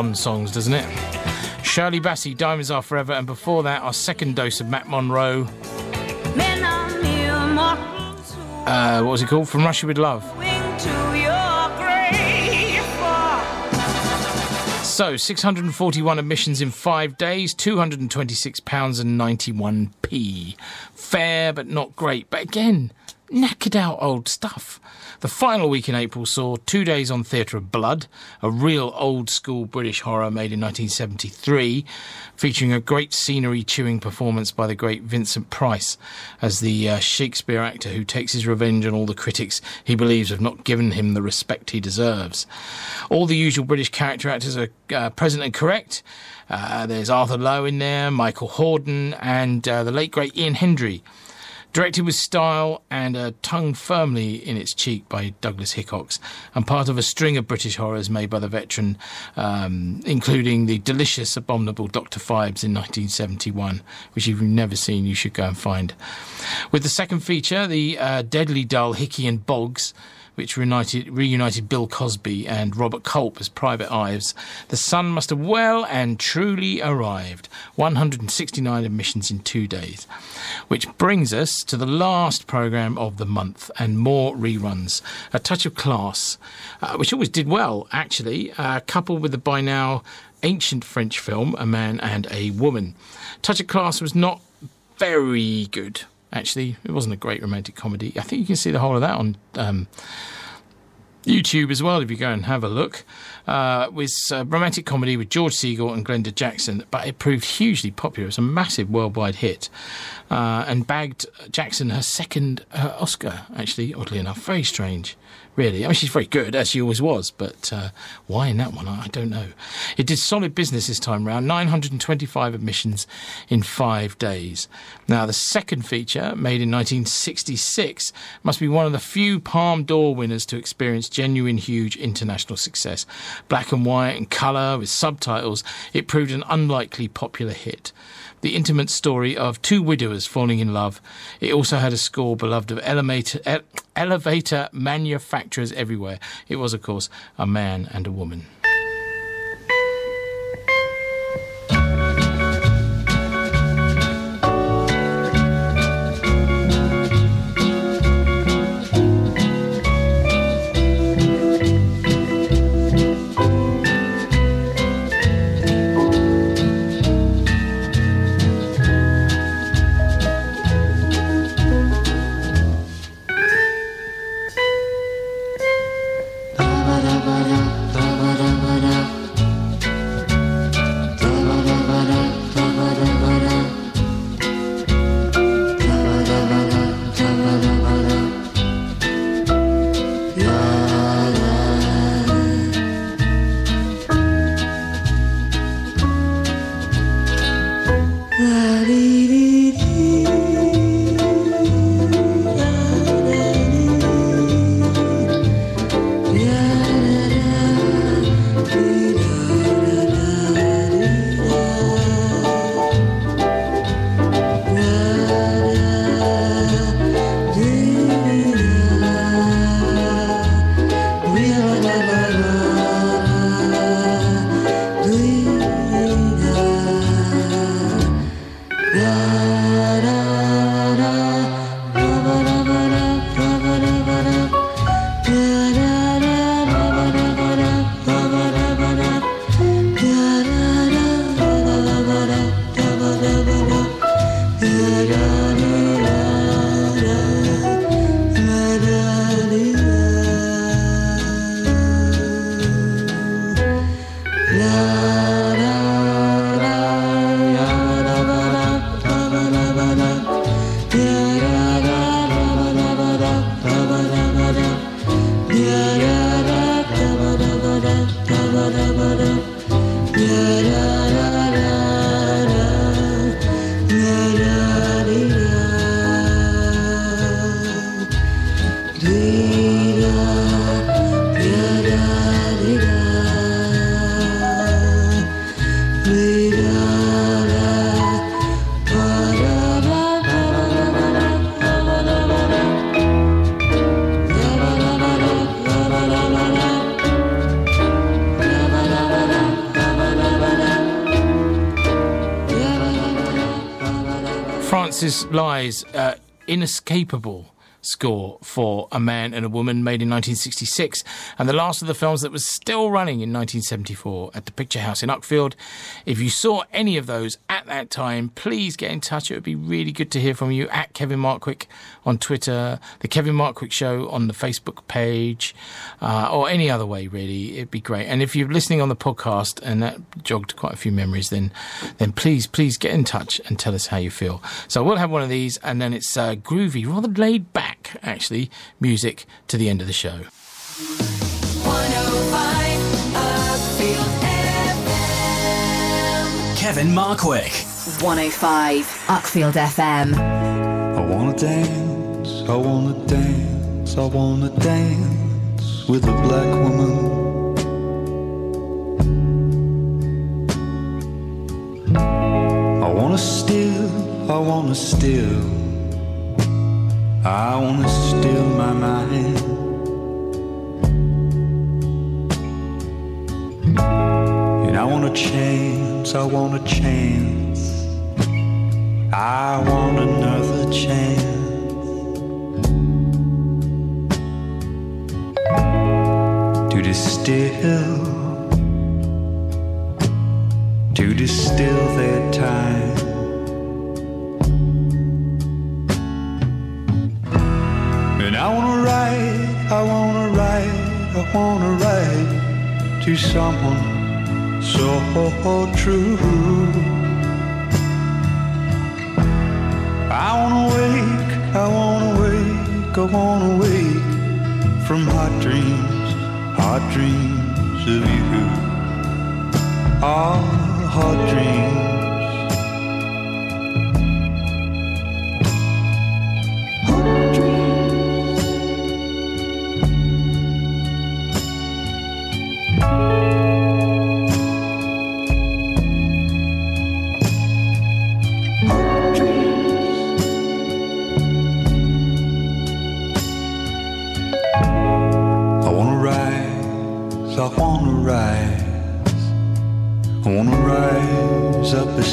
Speaker 2: Bond songs, doesn't it? Shirley Bassey, Diamonds Are Forever, and before that, our second dose of Matt Monro.
Speaker 7: Men are mere mortals who
Speaker 2: Uh, what was it called? From Russia with Love.
Speaker 7: wing to your grave. For
Speaker 2: So, 641 admissions in five days, £226 and 91p. Fair, but not great. But again, knackered out old stuff. The final week in April saw Two Days on Theatre of Blood, a real old school British horror made in 1973, featuring a great scenery chewing performance by the great Vincent Price as the uh, Shakespeare actor who takes his revenge on all the critics he believes have not given him the respect he deserves. All the usual British character actors are uh, present and correct. Uh, there's Arthur Lowe in there, Michael Hordern, and uh, the late great Ian Hendry. Directed with style and a tongue firmly in its cheek by Douglas Hickox, and part of a string of British horrors made by the veteran, um, including the delicious, abominable Dr. Phibes in 1971, which if you've never seen, you should go and find. With the second feature, the uh, deadly dull Hickey and Boggs, which reunited, reunited Bill Cosby and Robert Culp as Private Ives, the sun must have well and truly arrived. 169 admissions in two days. Which brings us to the last programme of the month and more reruns. A Touch of Class, uh, which always did well, actually, uh, coupled with the by now ancient French film A Man and a Woman. Touch of Class was not very good actually. It wasn't a great romantic comedy. I think you can see the whole of that on um, YouTube as well if you go and have a look. Uh, with a romantic comedy with George Segal and Glenda Jackson, but it proved hugely popular. It was a massive worldwide hit uh, and bagged Jackson her second uh, Oscar, actually, oddly enough. Very strange, really. I mean, she's very good, as she always was, but uh, why in that one? I I don't know. It did solid business this time round 925 admissions in five days. Now, the second feature, made in 1966, must be one of the few Palme d'Or winners to experience genuine, huge international success. Black and white and colour with subtitles, it proved an unlikely popular hit the intimate story of two widowers falling in love. It also had a score beloved of elevator, elevator manufacturers everywhere. It was, of course, a man and a woman. Francis Lai's, uh, inescapable score for A Man and a Woman, made in 1966, and the last of the films that was still running in 1974 at the Picture House in Uckfield. If you saw any of those at that time, please get in touch. It would be really good to hear from you at Kevin Markwick on Twitter, the Kevin Markwick Show on the Facebook page, uh, or any other way, really. It'd be great. And if you're listening on the podcast and that jogged quite a few memories, then then please, please get in touch and tell us how you feel. So we'll have one of these, and then it's uh, groovy, rather laid back, actually, music to the end of the show.
Speaker 7: 105 Uckfield FM.
Speaker 4: Kevin Markwick.
Speaker 19: 105 Uckfield FM.
Speaker 20: I wanna dance, I wanna dance, I wanna dance with a black woman. I wanna steal, I wanna steal, I wanna steal my mind. And I want a chance, I want a chance, I want another chance. To distill, to distill their time. I wanna write, I wanna write, I wanna write to someone so true. I wanna wake, I wanna wake, I wanna wake from hot dreams, hot dreams of you. Ah, hot dreams.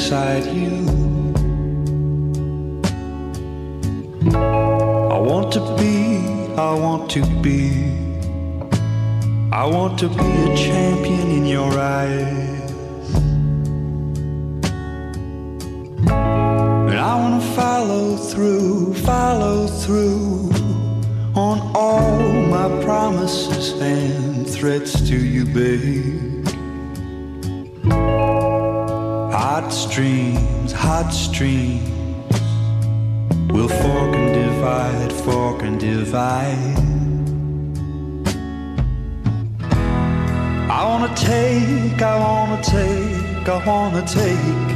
Speaker 20: Beside you. I want to be, I want to be, I want to be a champion in your eyes. And I wanna follow through, follow through on all my promises and threats to you, babe. Streams, hot streams will fork and divide, fork and divide. I wanna take, I wanna take, I wanna take,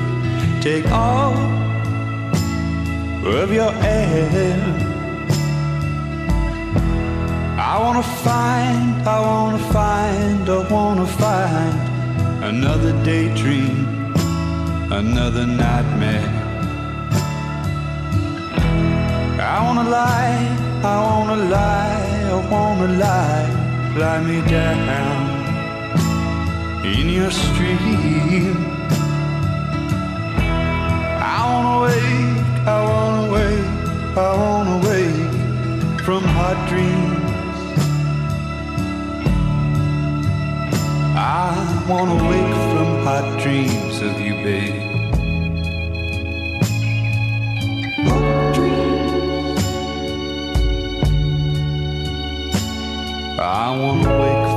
Speaker 20: take all of your air. I wanna find, I wanna find, I wanna find another daydream, another nightmare. I wanna lie, I wanna lie, I wanna lie, lie me down in your stream. I wanna wake, I wanna wake, I wanna wake from hot dreams. I wanna wake from hot dreams of you, babe. I wanna wake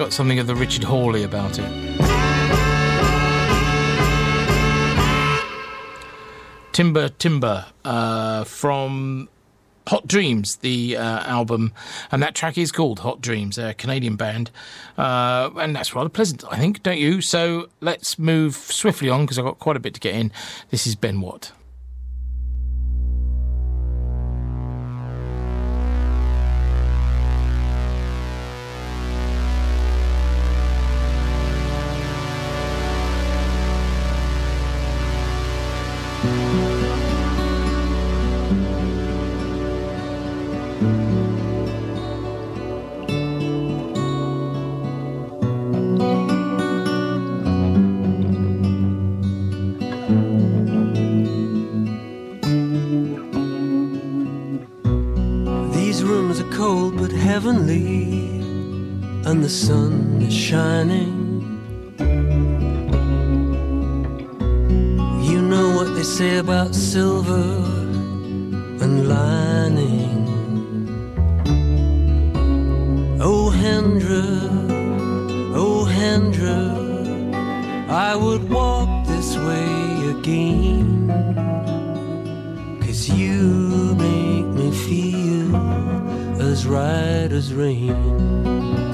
Speaker 2: got something of the Richard Hawley about it? Timber Timbre uh, from Hot Dreams, the uh, album, and that track is called Hot Dreams, a Canadian band, uh, and that's rather pleasant, I think, don't you? So let's move swiftly on because I've got quite a bit to get in. This is Ben Watt.
Speaker 6: Shining. You know what they say about silver and lining. Oh, Hendra, oh, Hendra, I would walk this way again. Cause you make me feel as right as rain.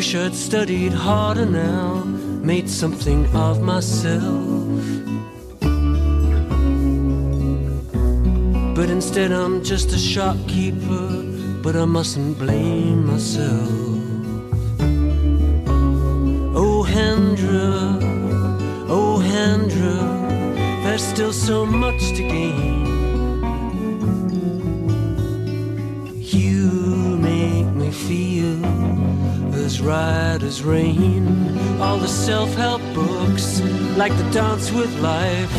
Speaker 6: Wish I'd studied harder now, made something of myself. But instead, I'm just a shopkeeper, but I mustn't blame myself. Oh, Hendra, oh, Hendra, there's still so much to gain. Right as rain. All the self help books, like the dance with life,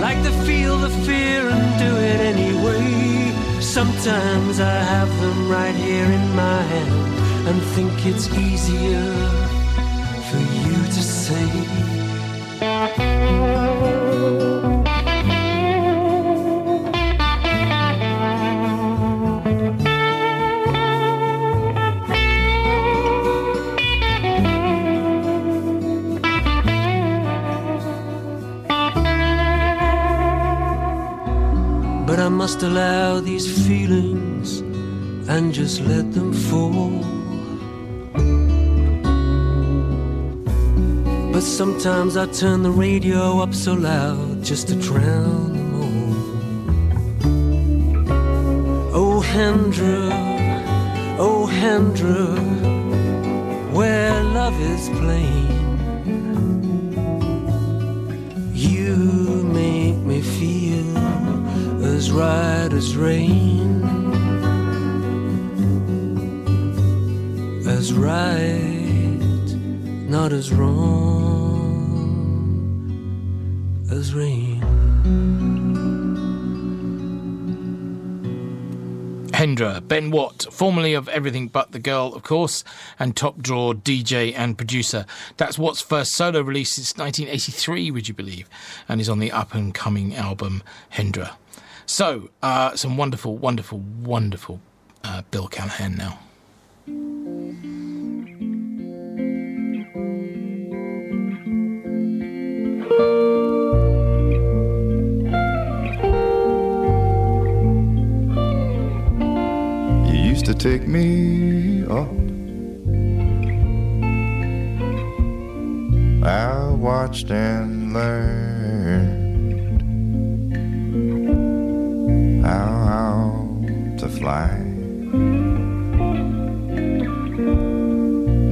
Speaker 6: like the feel the fear and do it anyway. Sometimes I have them right here in my hand and think it's easier must allow these feelings and just let them fall. But sometimes I turn the radio up so loud just to drown them all. Oh, Hendra, oh, Hendra, where love is plain. Right as rain. As right, not as wrong as rain.
Speaker 2: Hendra, Ben Watt, formerly of Everything But the Girl, of course, and top drawer DJ and producer. That's Watt's first solo release since 1983, would you believe, and is on the up and coming album Hendra. So, uh, some wonderful, wonderful, wonderful uh, Bill Callahan now.
Speaker 21: You used to take me up. I watched and learned how to fly.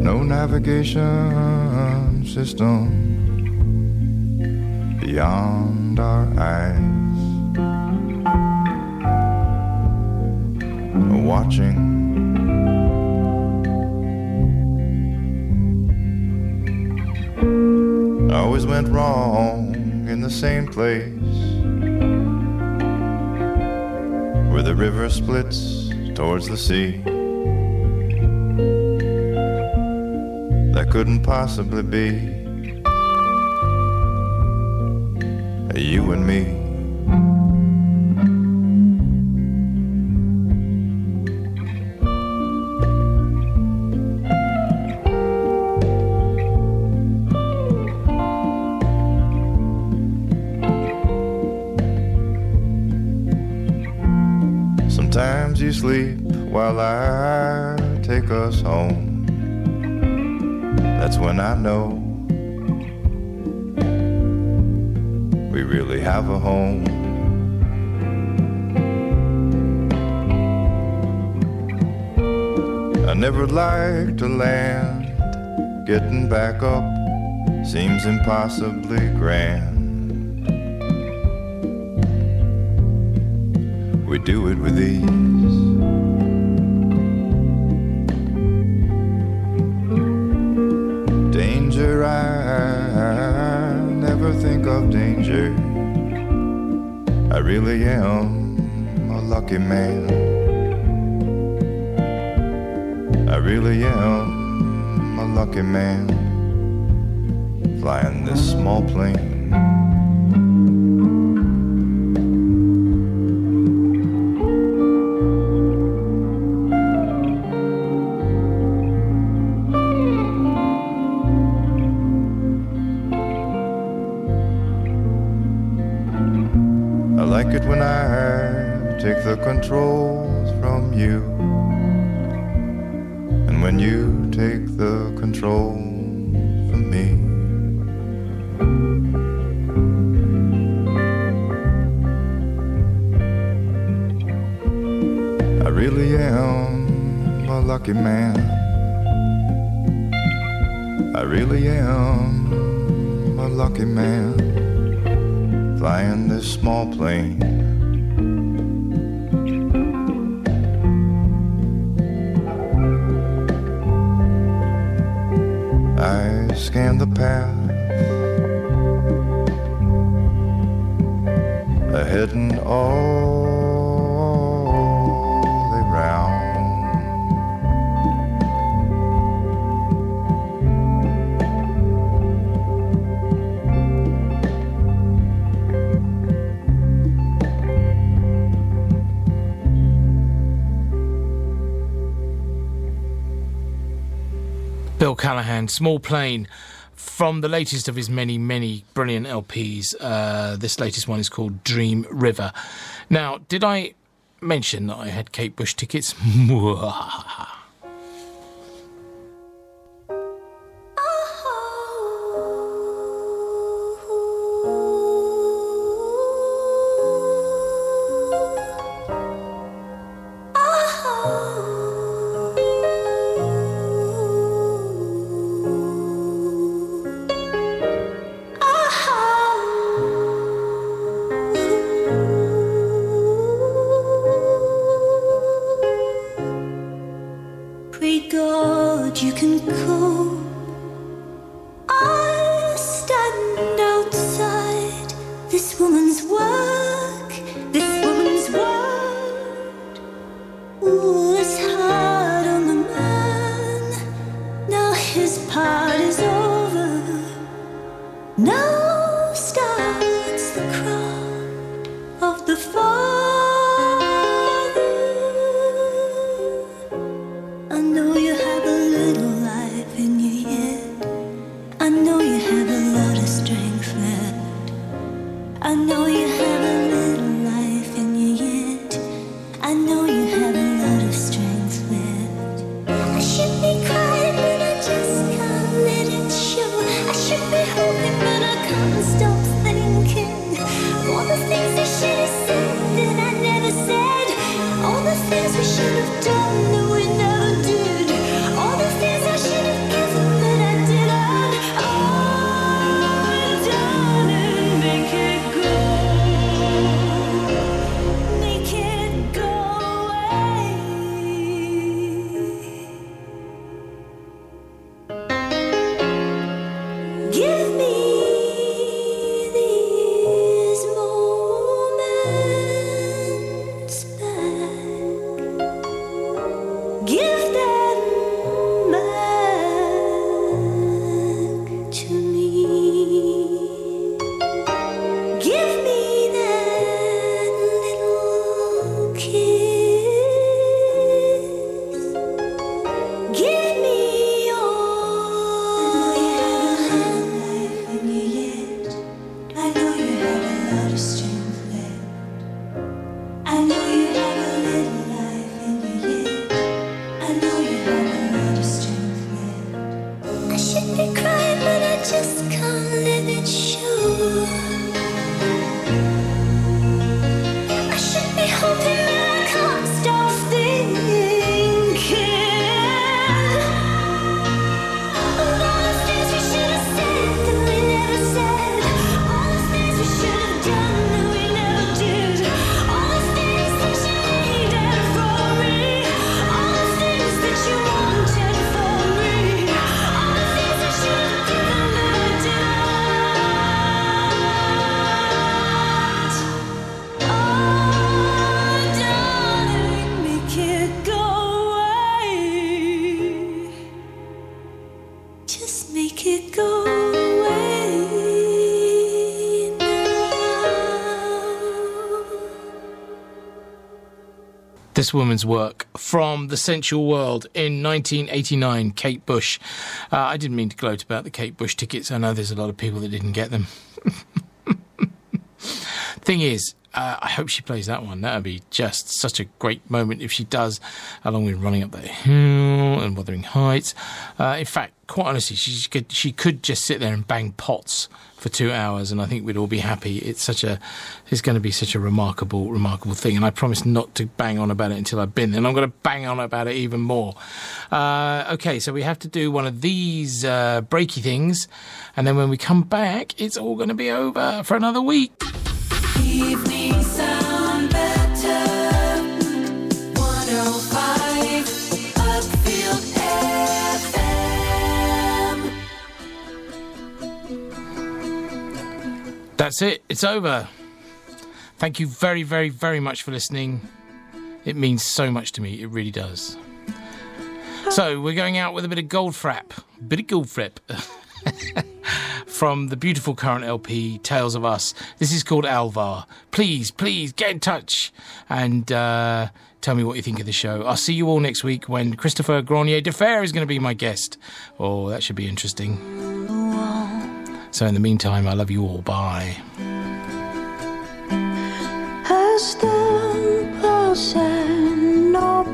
Speaker 21: No navigation system beyond our eyes. Watching always went wrong in the same place where the river splits towards the sea. That couldn't possibly be you and me. shall I take us home? That's when I know we really have a home. I never liked to land, getting back up seems impossibly grand. We do it with ease. lucky man. I really am a lucky man. Flying this small plane and Small Plane
Speaker 22: from the latest of his many, many brilliant LPs. Uh, this latest one is called Dream River. Now, did I mention that I had Kate Bush tickets?
Speaker 23: This woman's work
Speaker 2: from The Sensual World in 1989, Kate Bush. Uh, I didn't mean to gloat about the Kate Bush tickets. I know there's a lot of people that didn't get them. Thing is, uh, I hope she plays that one. That would be just such a great moment if she does, along with running up that hill and Wuthering Heights. Uh, in fact, quite honestly, she could she could just sit there and bang pots for two hours, and I think we'd all be happy. It's such a it's going to be such a remarkable remarkable thing, and I promise not to bang on about it until I've been. And I'm going to bang on about it even more. Uh, okay, so we have to do one of these uh, breaky things, and then when we come back, it's all going to be over for another week. That's it. It's over. Thank you very, very, very much for listening. It means so much to me. It really does. So we're going out with a bit of gold Goldfrapp, bit of gold Goldfrapp, from the beautiful current LP Tales of Us. This is called Alvar. Please, please get in touch and uh, tell me what you think of the show. I'll see you all next week when Christopher Granier-Deferre is going to be my guest. Oh, that should be interesting. So in the meantime, I love you all. Bye.
Speaker 7: Passing, no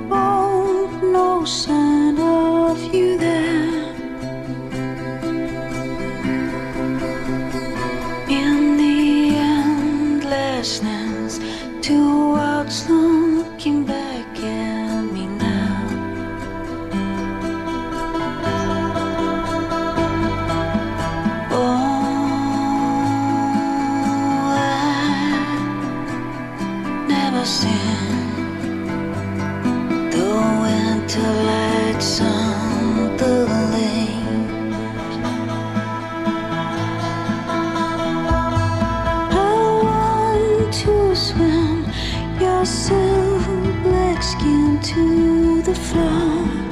Speaker 7: lights on the lake. I want to swim your silver black skin to the floor.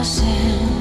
Speaker 7: I've